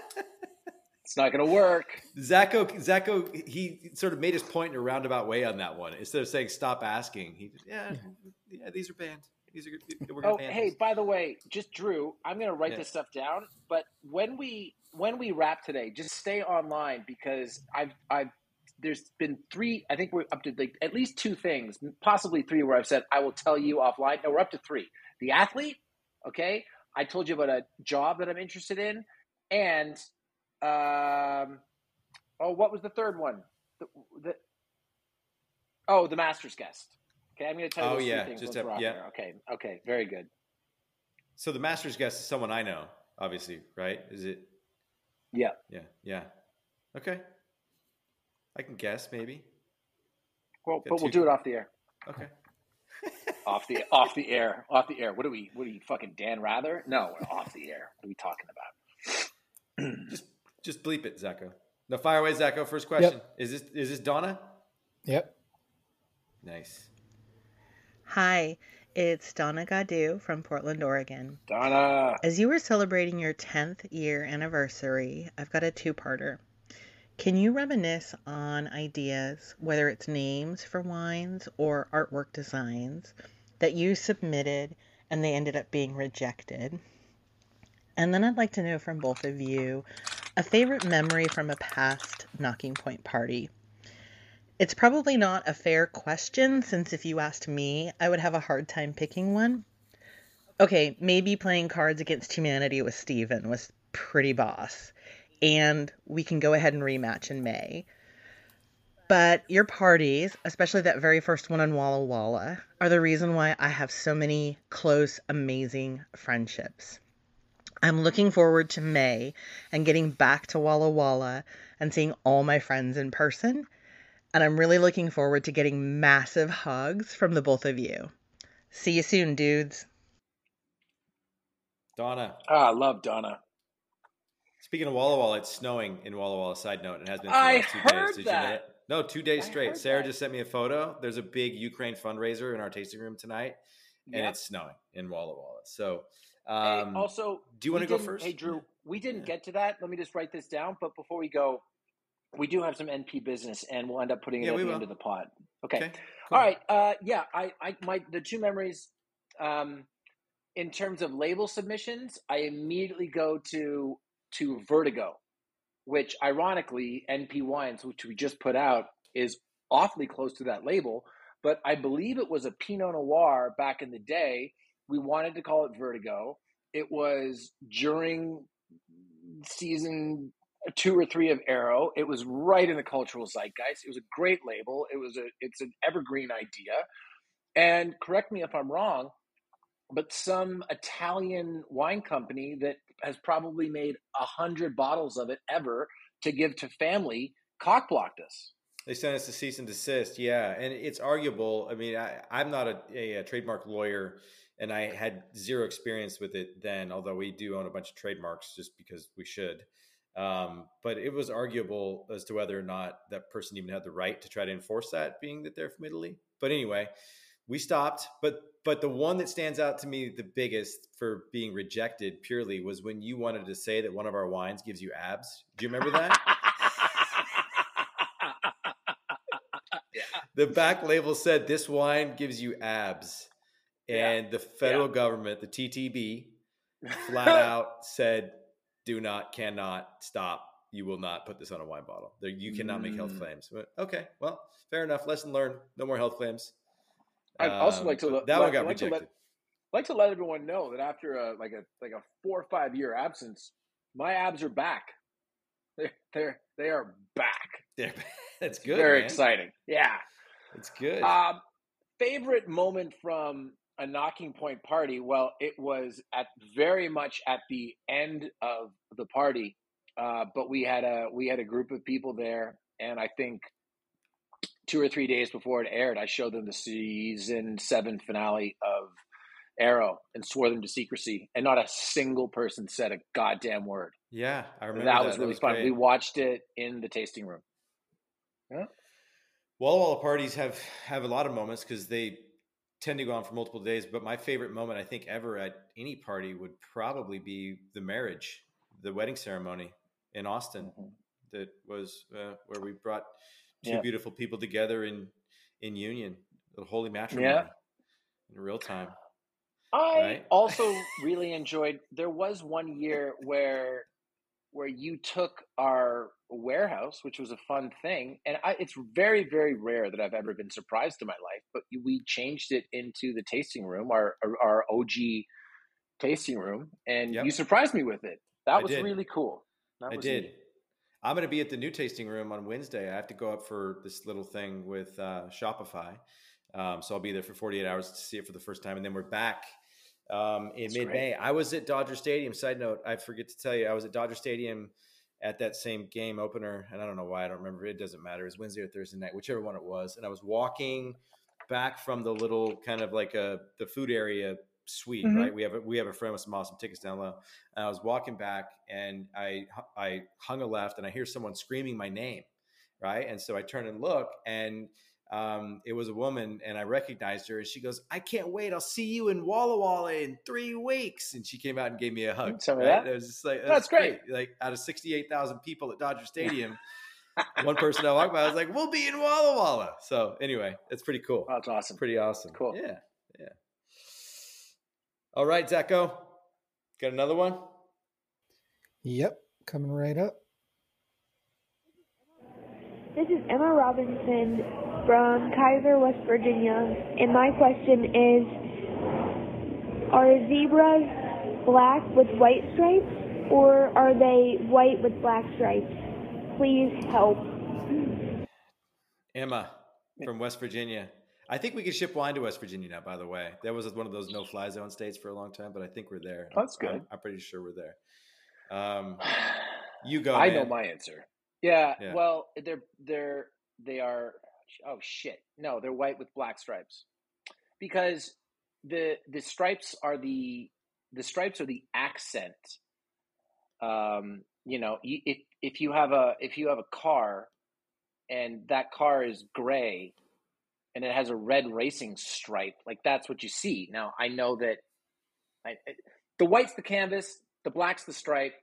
It's not going to work. Zacho, Zacho, he sort of made his point in a roundabout way on that one. Instead of saying "stop asking," he yeah, mm-hmm. yeah, these are banned. These are we're oh, hey, by the way, just Drew, I'm going to write yeah. this stuff down. But when we when we wrap today, just stay online because I've I've there's been three. I think we're up to like at least two things, possibly three, where I've said I will tell you offline. No, we're up to three. The athlete, okay. I told you about a job that I'm interested in, and um, oh, what was the third one? The, the oh, the master's guest. Okay, I'm going to tell you. Oh yeah, just a, yeah. There. Okay, okay, very good. So the master's guest is someone I know, obviously, right? Is it? Yeah. Yeah. Yeah. Okay. I can guess maybe. Well, Get but we'll do it off the air. Okay. off the off the air, off the air. What are we? What are you fucking Dan Rather? No, we're off the air. What are we talking about? just just bleep it, Zacho. No, fire away, Zacho. First question: yep. Is this is this Donna? Yep. Nice. Hi, it's Donna Gadu from Portland, Oregon. Donna. As you were celebrating your 10th year anniversary, I've got a two parter. Can you reminisce on ideas, whether it's names for wines or artwork designs, that you submitted and they ended up being rejected? And then I'd like to know from both of you a favorite memory from a past Nocking Point party. It's probably not a fair question since if you asked me, I would have a hard time picking one. Okay, maybe playing Cards Against Humanity with Steven was pretty boss. And we can go ahead and rematch in May. But your parties, especially that very first one in Walla Walla, are the reason why I have so many close, amazing friendships. I'm looking forward to May and getting back to Walla Walla and seeing all my friends in person. And I'm really looking forward to getting massive hugs from the both of you. See you soon, dudes. Donna. Ah, I love Donna. Speaking of Walla Walla, it's snowing in Walla Walla. Side note, it has been for I two heard days. Did that. No, two days I straight. Sarah that. just sent me a photo. There's a big Ukraine fundraiser in our tasting room tonight, and yep. it's snowing in Walla Walla. So um, hey, also, do you want to go first? Hey, Drew, we didn't yeah. get to that. Let me just write this down. But before we go, we do have some NP business, and we'll end up putting it yeah, at the will. end of the pod. Okay. okay cool. All right. Uh, yeah. I, I, my, the two memories. Um, in terms of label submissions, I immediately go to to Vertigo, which ironically NP Wines, which we just put out, is awfully close to that label. But I believe it was a Pinot Noir back in the day we wanted to call it Vertigo. It was during season two or three of Arrow. It was right in the cultural zeitgeist. It was a great label. It was a it's an evergreen idea. And correct me if I'm wrong, but some Italian wine company that has probably made a hundred bottles of it ever to give to family cockblocked us. They sent us a cease and desist, yeah, and it's arguable. I mean, I, am not a, a, a trademark lawyer and I had zero experience with it then, although we do own a bunch of trademarks just because we should. Um, but it was arguable as to whether or not that person even had the right to try to enforce that, being that they're from Italy. But anyway, we stopped. But but the one that stands out to me the biggest for being rejected purely was when you wanted to say that one of our wines gives you abs. Do you remember that? yeah. The back label said this wine gives you abs and yeah. the federal yeah. government, the TTB, flat out said, "Do not, cannot stop. You will not put this on a wine bottle. You cannot mm. make health mm. claims." okay, well, fair enough. Lesson learned. No more health claims. I'd um, also like to that like, one got like rejected. To let, like to let everyone know that after a like a like a four or five year absence, my abs are back. They're they're they are back. They're, that's good. Very exciting. Yeah, it's good. Um, favorite moment from a Nocking Point party? Well, it was at very much at the end of the party, uh, but we had a we had a group of people there, and I think two or three days before it aired, I showed them the season seven finale of Arrow and swore them to secrecy, and not a single person said a goddamn word. Yeah, I remember that, that. was really that was fun. Great. We watched it in the tasting room. Yeah. Walla Walla parties have have a lot of moments because they tend to go on for multiple days, but my favorite moment I think ever at any party would probably be the marriage, the wedding ceremony in Austin. Mm-hmm. That was uh, where we brought two yeah. beautiful people together in in union, the holy matrimony yeah. in real time. I right? also really enjoyed. There was one year where where you took our warehouse, which was a fun thing. And I, it's very, very rare that I've ever been surprised in my life, but we changed it into the tasting room, our, our, OG tasting room. And yep. you surprised me with it. That I was did. really cool. That I did. Neat. I'm going to be at the new tasting room on Wednesday. I have to go up for this little thing with uh, Shopify. Um, so I'll be there for 48 hours to see it for the first time. And then we're back um, in mid May. I was at Dodger Stadium. Side note, I forget to tell you, I was at Dodger Stadium at that same game opener, and I don't know why I don't remember. It doesn't matter. It was Wednesday or Thursday night, whichever one it was. And I was walking back from the little kind of like a the food area suite, mm-hmm. right? We have a, we have a friend with some awesome tickets down low. And I was walking back, and I I hung a left, and I hear someone screaming my name, right? And so I turn and look, and um, it was a woman and I recognized her and she goes, I can't wait. I'll see you in Walla Walla in three weeks. And she came out and gave me a hug. Tell me right? that. It was just like, that's, that's great. great. Like out of 68,000 people at Dodger Stadium, one person I walked by, I was like, we'll be in Walla Walla. So anyway, it's pretty cool. that's awesome. Pretty awesome. Cool. Yeah. Yeah. All right, Zacho, got another one? Yep. Coming right up. This is Emma Robinson from Keyser, West Virginia, and my question is Are zebras black with white stripes, or are they white with black stripes? Please help. Emma from West Virginia. I think we can ship wine to West Virginia now, by the way. That was one of those no fly zone states for a long time, but I think we're there. That's good. I'm, I'm pretty sure we're there. Um, you go. I man. know my answer. Yeah, yeah, well, they're they're they are oh shit. No, they're white with black stripes. Because the the stripes are the the stripes are the accent. Um, you know, if if you have a if you have a car and that car is gray and it has a red racing stripe, like that's what you see. Now, I know that I, the white's the canvas, the black's the stripe.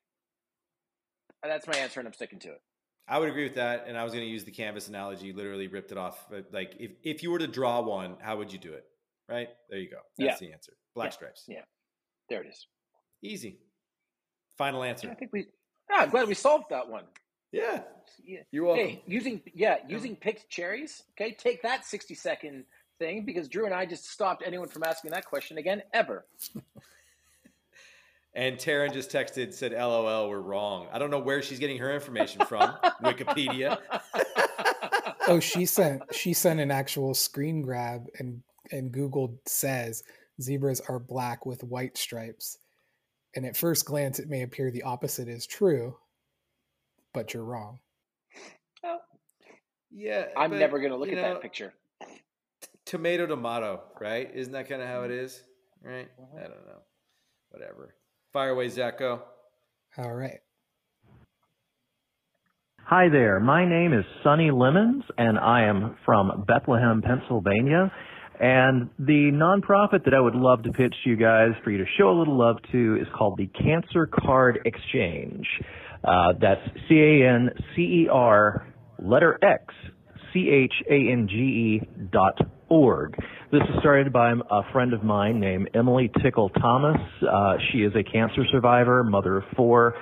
That's my answer, and I'm sticking to it. I would agree with that, and I was going to use the canvas analogy. Literally ripped it off. But like, if if you were to draw one, how would you do it? Right there, you go. That's yeah. the answer. Black yeah. stripes. Yeah, there it is. Easy. Final answer. I think we. Yeah, I'm glad we solved that one. Yeah. yeah. You're welcome. Hey, using yeah, using picked cherries. Okay, take that 60 second thing because Drew and I just stopped anyone from asking that question again ever. And Taryn just texted, said, LOL, we're wrong. I don't know where she's getting her information from. Wikipedia. oh, she sent she sent an actual screen grab and and Google says zebras are black with white stripes. And at first glance it may appear the opposite is true, but you're wrong. Oh. Yeah. I'm but, never gonna look at know, that picture. Tomato tomato, right? Isn't that kind of how it is? Right? Mm-hmm. I don't know. Whatever. Fire away, Zacho. All right. Hi there. My name is Sonny Lemons, and I am from Bethlehem, Pennsylvania. And the nonprofit that I would love to pitch to you guys for you to show a little love to is called the Cancer Card Exchange. Uh, that's C A N C E R letter X C H A N G E dot org. This is started by a friend of mine named Emily Tickle Thomas. Uh, she is a cancer survivor, mother of four.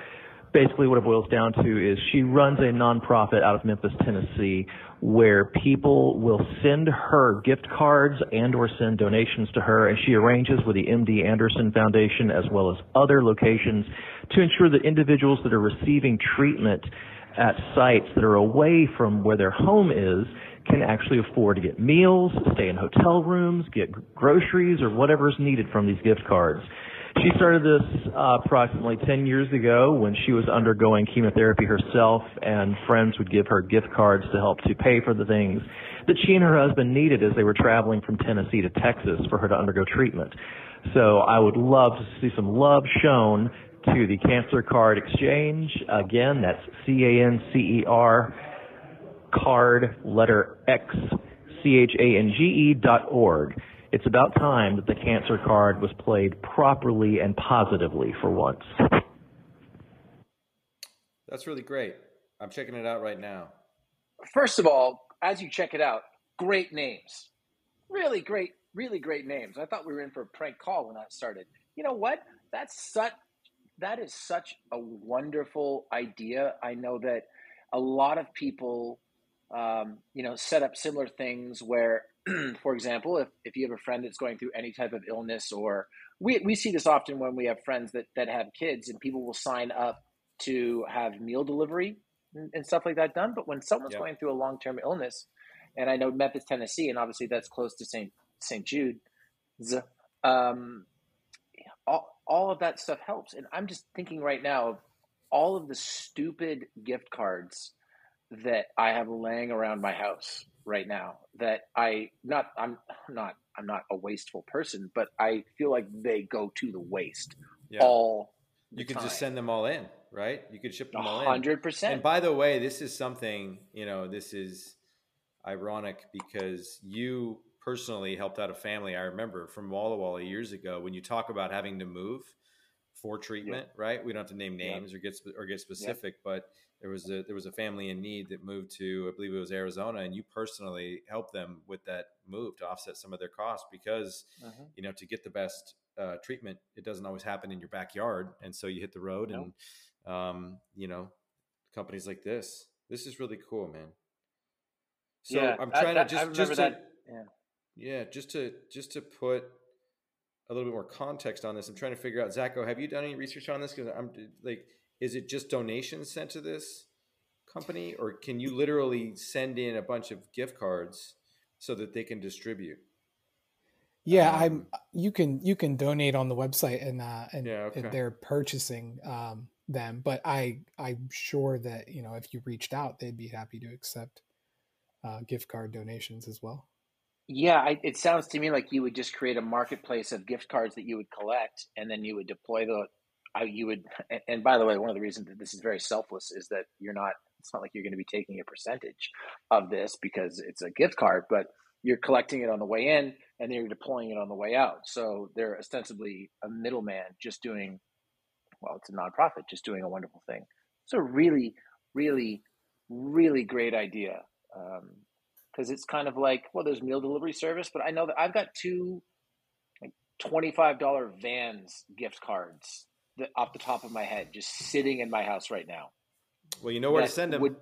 Basically, what it boils down to is she runs a nonprofit out of Memphis, Tennessee, where people will send her gift cards and or send donations to her, and she arranges with the MD Anderson Foundation as well as other locations to ensure that individuals that are receiving treatment at sites that are away from where their home is can actually afford to get meals, stay in hotel rooms, get groceries, or whatever is needed from these gift cards. She started this uh, approximately 10 years ago when she was undergoing chemotherapy herself, and friends would give her gift cards to help to pay for the things that she and her husband needed as they were traveling from Tennessee to Texas for her to undergo treatment. So I would love to see some love shown to the Cancer Card Exchange. Again, that's C-A-N-C-E-R card letter X C H A N G E dot org. It's about time that the cancer card was played properly and positively for once. That's really great. I'm checking it out right now. First of all, as you check it out, great names. Really great, really great names. I thought we were in for a prank call when that started. You know what? That's such that is such a wonderful idea. I know that a lot of people um, you know, set up similar things where, for example, if, if you have a friend that's going through any type of illness or we, we see this often when we have friends that, that have kids and people will sign up to have meal delivery and, and stuff like that done. But when someone's yeah. going through a long term illness, and I know Memphis, Tennessee, and obviously that's close to St. St. Jude, um, all, of that stuff helps. And I'm just thinking right now of all of the stupid gift cards that I have laying around my house right now that I not I'm not I'm not a wasteful person, but I feel like they go to the waste yeah. all you could just send them all in, right? You could ship them all in. Hundred percent. And by the way, this is something you know. This is ironic because you personally helped out a family. I remember from Walla Walla years ago when you talk about having to move for treatment, yeah. right? We don't have to name names yeah. or get or get specific, yeah. but there was a there was a family in need that moved to I believe it was Arizona, and you personally helped them with that move to offset some of their costs because uh-huh. you know to get the best uh, treatment, it doesn't always happen in your backyard, and so you hit the road, and um, you know companies like this. This is really cool, man. So yeah, I'm trying to just just to, that, yeah. just to just to put a little bit more context on this. I'm trying to figure out, Zacho, have you done any research on this? Because I'm like is it just donations sent to this company or can you literally send in a bunch of gift cards so that they can distribute yeah um, i'm you can you can donate on the website and uh and, yeah, okay. and they're purchasing um them but i i'm sure that you know if you reached out they'd be happy to accept uh, gift card donations as well yeah I, it sounds to me like you would just create a marketplace of gift cards that you would collect and then you would deploy the I, you would, and by the way, one of the reasons that this is very selfless is that you're not, it's not like you're going to be taking a percentage of this because it's a gift card, but you're collecting it on the way in and then you're deploying it on the way out. So they're ostensibly a middleman just doing, well, it's a nonprofit, just doing a wonderful thing. It's a really, really, really great idea. Um, Because it's kind of like, well, there's meal delivery service, but I know that I've got two like $25 vans gift cards that off the top of my head, just sitting in my house right now. Well, you know where to send them. Would,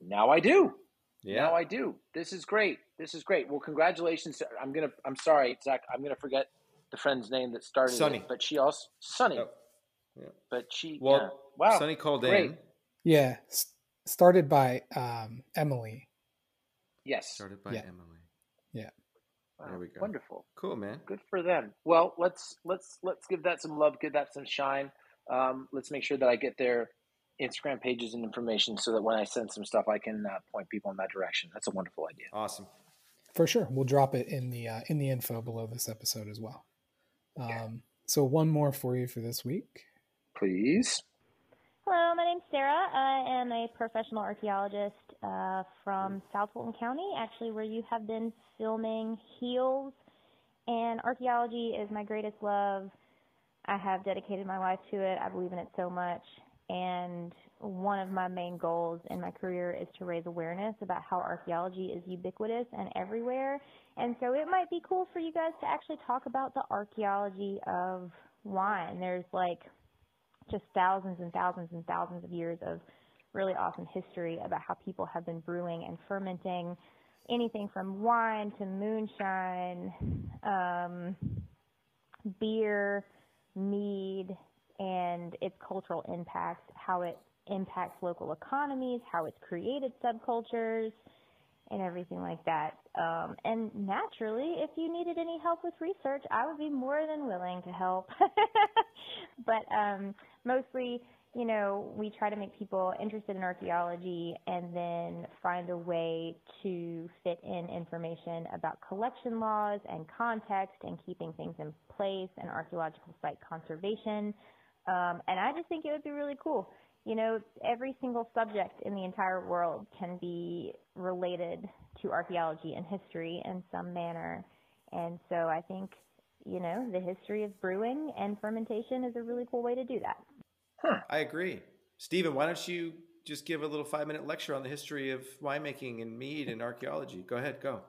now I do. Yeah. Now I do. This is great. This is great. Well, congratulations. I'm gonna. I'm sorry, Zach. I'm gonna forget the friend's name that started Sunny. It, but she also Sunny. Oh. Yeah. But she. Well, yeah. wow. Sunny called great. in. Yeah, started by um, Emily. Yes. Started by yeah. Emily. Yeah. Wow, there we go. Wonderful. Cool, man. Good for them. Well, let's let's let's give that some love, give that some shine. Um, let's make sure that I get their Instagram pages and information so that when I send some stuff, I can uh, point people in that direction. That's a wonderful idea. Awesome. For sure, we'll drop it in the uh, in the info below this episode as well. Um, yeah. So one more for you for this week, please. Hello, my name's Sarah. I am a professional archaeologist uh, from South Fulton County, actually, where you have been filming Heels. And archaeology is my greatest love. I have dedicated my life to it. I believe in it so much. And one of my main goals in my career is to raise awareness about how archaeology is ubiquitous and everywhere. And so it might be cool for you guys to actually talk about the archaeology of wine. There's like just thousands and thousands and thousands of years of really awesome history about how people have been brewing and fermenting anything from wine to moonshine, um, beer, mead, and its cultural impacts, how it impacts local economies, how it's created subcultures, and everything like that. Um, and naturally, if you needed any help with research, I would be more than willing to help. but um, mostly, you know, we try to make people interested in archaeology and then find a way to fit in information about collection laws and context and keeping things in place and archaeological site conservation. Um, and I just think it would be really cool you know, every single subject in the entire world can be related to archaeology and history in some manner. And so I think, you know, the history of brewing and fermentation is a really cool way to do that. Huh. I agree. Stephen, why don't you just give a little five minute lecture on the history of winemaking and mead and archaeology? Go ahead, go.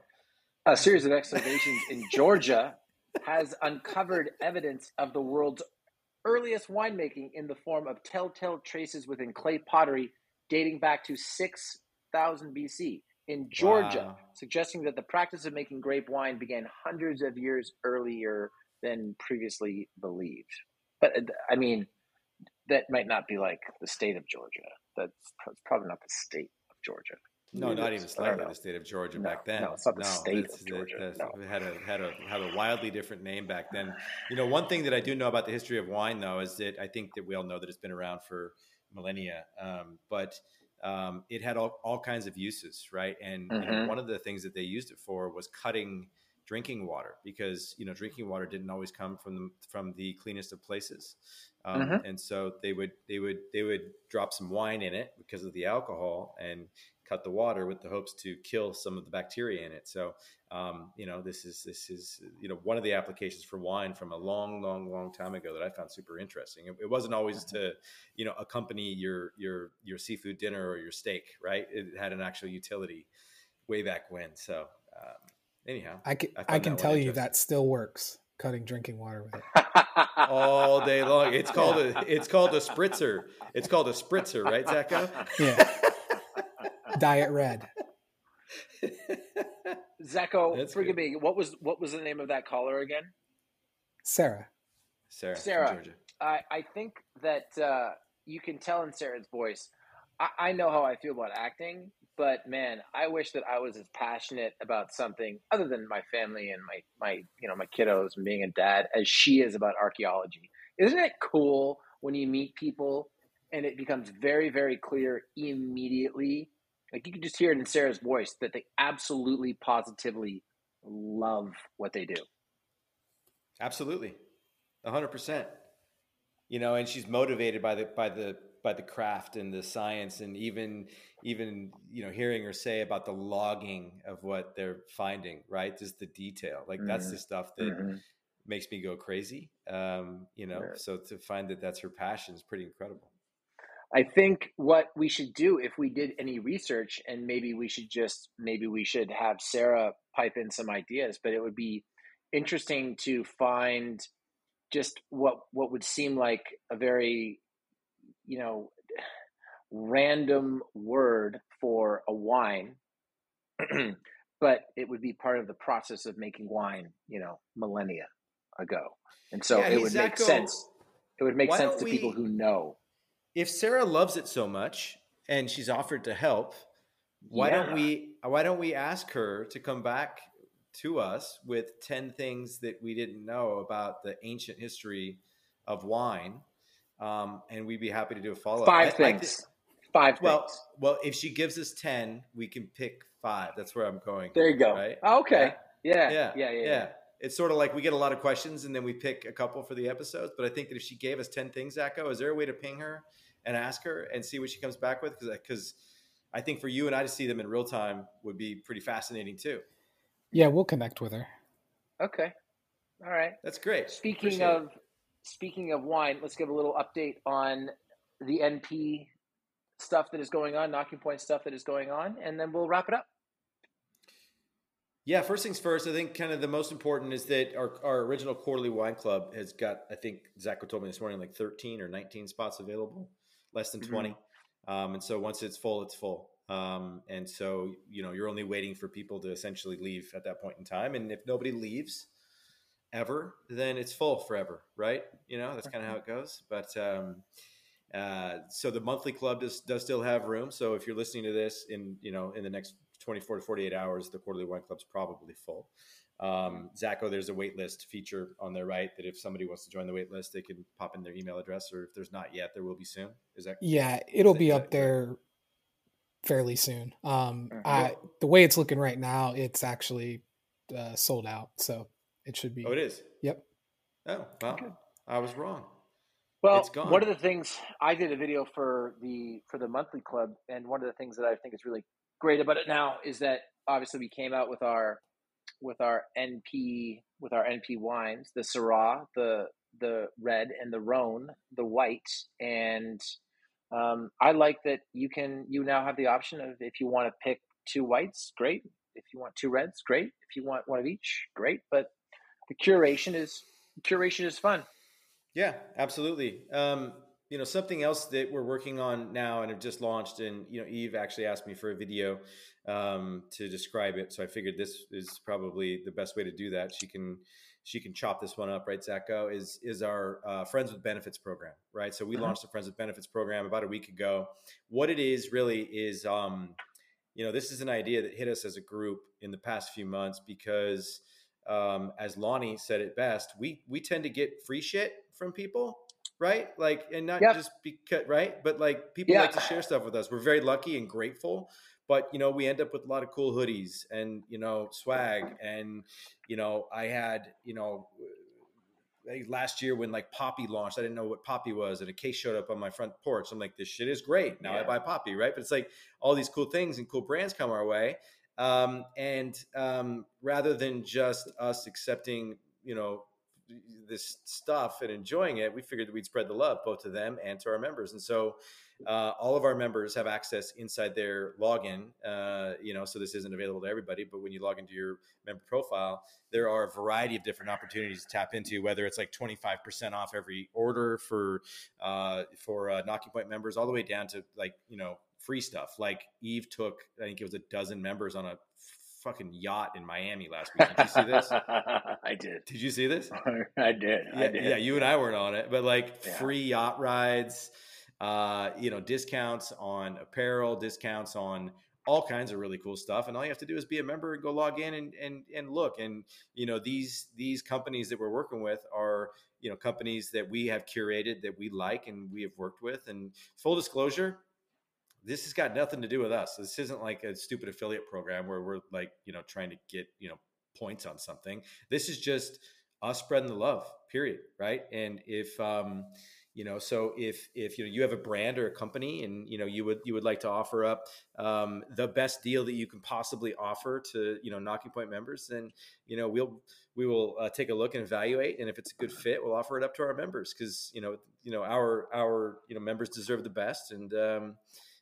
A series of excavations in Georgia has uncovered evidence of the world's earliest winemaking in the form of telltale traces within clay pottery dating back to 6000 BC in Georgia, wow. suggesting that the practice of making grape wine began hundreds of years earlier than previously believed. But uh, I mean, that might not be like the state of Georgia. That's, that's probably not the state of Georgia. No, not even slightly the state of Georgia no, back then. No, it's not the no, state of Georgia. no. had a had a had a wildly different name back then. You know, one thing that I do know about the history of wine, though, is that I think that we all know that it's been around for millennia. Um, but um, it had all, all kinds of uses, right? And mm-hmm. mm-hmm. one of the things that they used it for was cutting drinking water because you know drinking water didn't always come from the, from the cleanest of places, um, mm-hmm. and so they would they would they would drop some wine in it because of the alcohol and cut the water with the hopes to kill some of the bacteria in it. So, um, you know, this is this is you know one of the applications for wine from a long, long, long time ago that I found super interesting. It, it wasn't always mm-hmm. to you know accompany your your your seafood dinner or your steak, right? It had an actual utility way back when. So, um, anyhow, I can I, I can tell you that still works. Cutting drinking water with it all day long. It's called a it's called a spritzer. It's called a spritzer, right, Zacho? Yeah. Diet red. Zacho, That's forgive good. me. What was what was the name of that caller again? Sarah. Sarah. Sarah. I, I think that uh, you can tell in Sarah's voice. I, I know how I feel about acting, but man, I wish that I was as passionate about something other than my family and my my you know my kiddos and being a dad as she is about archaeology. Isn't it cool when you meet people and it becomes very very clear immediately like you can just hear it in Sarah's voice that they absolutely positively love what they do. Absolutely. hundred percent. You know, and she's motivated by the by the by the craft and the science and even even you know hearing her say about the logging of what they're finding right just the detail like mm-hmm. that's the stuff that mm-hmm. makes me go crazy um you know so to find that that's her passion is pretty incredible I think what we should do if we did any research, and maybe we should just maybe we should have Sarah pipe in some ideas, but it would be interesting to find just what what would seem like a very you know random word for a wine but it would be part of the process of making wine you know millennia ago. And so yeah, it would make sense it would make sense to we, people who know. if Sarah loves it so much and she's offered to help, why yeah. don't we why don't we ask her to come back to us with 10 things that we didn't know about the ancient history of wine um, and we'd be happy to do a follow-up five I, things I five well things. well if she gives us 10 we can pick five that's where i'm going there you go right okay yeah. Yeah. yeah yeah yeah, yeah. it's sort of like we get a lot of questions and then we pick a couple for the episodes but i think that if she gave us 10 things zacho is there a way to ping her and ask her and see what she comes back with because I think for you and I to see them in real time would be pretty fascinating too. Yeah, we'll connect with her. Okay. All right. That's great. Speaking Appreciate of it. Speaking of wine, let's give a little update on the NP stuff that is going on, Nocking Point stuff that is going on, and then we'll wrap it up. Yeah, first things first, I think kind of the most important is that our, our original quarterly wine club has got, I think Zach told me this morning, like 13 or 19 spots available less than mm-hmm. 20. Um, and so once it's full, it's full. Um, and so, you know, you're only waiting for people to essentially leave at that point in time. And if nobody leaves ever, then it's full forever, right? You know, that's kind of how it goes. But um, uh, so the monthly club does, does still have room. So if you're listening to this in, you know, in the next 24 to 48 hours, the quarterly wine club's probably full. Um, Zacho, there's a waitlist feature on their right that if somebody wants to join the waitlist, they can pop in their email address, or if there's not yet, there will be soon. Is that? Yeah, it'll be up there fairly soon. Um, mm-hmm. I, the way it's looking right now, it's actually uh, sold out, so it should be. Oh, it is. Yep. Oh, well, I was wrong. Well, one of the things I did a video for the for the monthly club, and one of the things that I think is really great about it now is that obviously we came out with our with our NP with our NP wines, the Syrah, the the red, and the Rhone, the white, and um, I like that you can you now have the option of if you want to pick two whites, great. If you want two reds, great. If you want one of each, great. But the curation is curation is fun. Yeah, absolutely. Um, you know, something else that we're working on now and have just launched, and you know, Eve actually asked me for a video um, to describe it, so I figured this is probably the best way to do that. She can she can chop this one up, right, Zacho? Is is our uh, Friends with Benefits program, right? So we mm-hmm. launched the Friends with Benefits program about a week ago. What it is really is, um, you know, this is an idea that hit us as a group in the past few months because, um, as Lonnie said it best, we we tend to get free shit from people right? Like, and not yep. just because, right? But like, people yeah. like to share stuff with us. We're very lucky and grateful. But you know, we end up with a lot of cool hoodies and you know swag, and you know, I had you know last year when like Poppi launched, I didn't know what Poppi was, and a case showed up on my front porch. I'm like, this shit is great. Now yeah. I buy Poppi, right? But it's like all these cool things and cool brands come our way. Um, and um, rather than just us accepting, you know, this stuff and enjoying it, we figured that we'd spread the love both to them and to our members. And so uh, all of our members have access inside their login. Uh, you know, so this isn't available to everybody, but when you log into your member profile, there are a variety of different opportunities to tap into. Whether it's like twenty five percent off every order for uh, for uh, Nocking Point members, all the way down to like you know free stuff. Like Eve took, I think it was a dozen members on a fucking yacht in Miami last week. Did you see this? I did. Did you see this? I did. Yeah, I did. yeah. You and I weren't on it, but like yeah. free yacht rides, uh, you know, discounts on apparel, discounts on all kinds of really cool stuff. And all you have to do is be a member and go log in and and and look. And you know, these these companies that we're working with are you know companies that we have curated that we like and we have worked with. And full disclosure, this has got nothing to do with us. This isn't like a stupid affiliate program where we're like, you know, trying to get, you know, points on something. This is just us spreading the love, period. Right. And if, um, you know, so if if you know you have a brand or a company and you know you would you would like to offer up um, the best deal that you can possibly offer to you know Nocking Point members, then you know we'll we will uh, take a look and evaluate, and if it's a good fit, we'll offer it up to our members because you know you know our our you know members deserve the best, and um,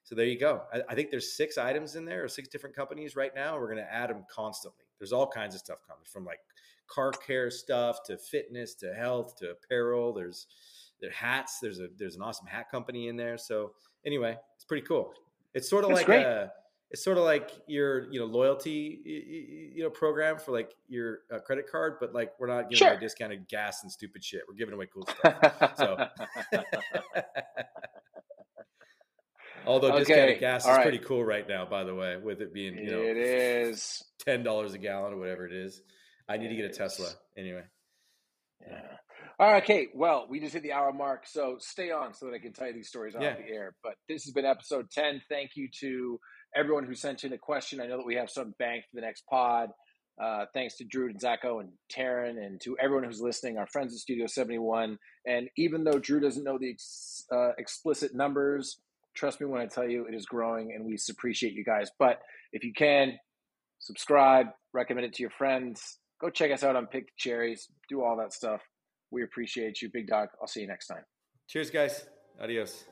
so there you go. I, I, think there's six items in there or six different companies right now. We're going to add them constantly. There's all kinds of stuff coming from like car care stuff to fitness to health to apparel. There's there hats. There's a there's an awesome hat company in there. So anyway, it's pretty cool. It's sort of That's like great. a it's sort of like your you know loyalty you know program for like your uh, credit card, but like we're not giving sure. away discounted gas and stupid shit. We're giving away cool stuff. so Although okay. discounted gas All is right. pretty cool right now, by the way, with it being you know it is ten dollars a gallon or whatever it is. I need it to get a Tesla anyway. Yeah. All right, Kate. Well, we just hit the hour mark, so stay on so that I can tell you these stories yeah. off the air. But this has been episode ten. Thank you to everyone who sent in a question. I know that we have some banked for the next pod. Uh, thanks to Drew and Zacho and Taryn and to everyone who's listening, our friends at Studio 71. And even though Drew doesn't know the ex, uh, explicit numbers, Trust me when I tell you it is growing and we appreciate you guys. But if you can, subscribe, recommend it to your friends. Go check us out on Pick the Cherries. Do all that stuff. We appreciate you, Big Dog. I'll see you next time. Cheers, guys. Adios.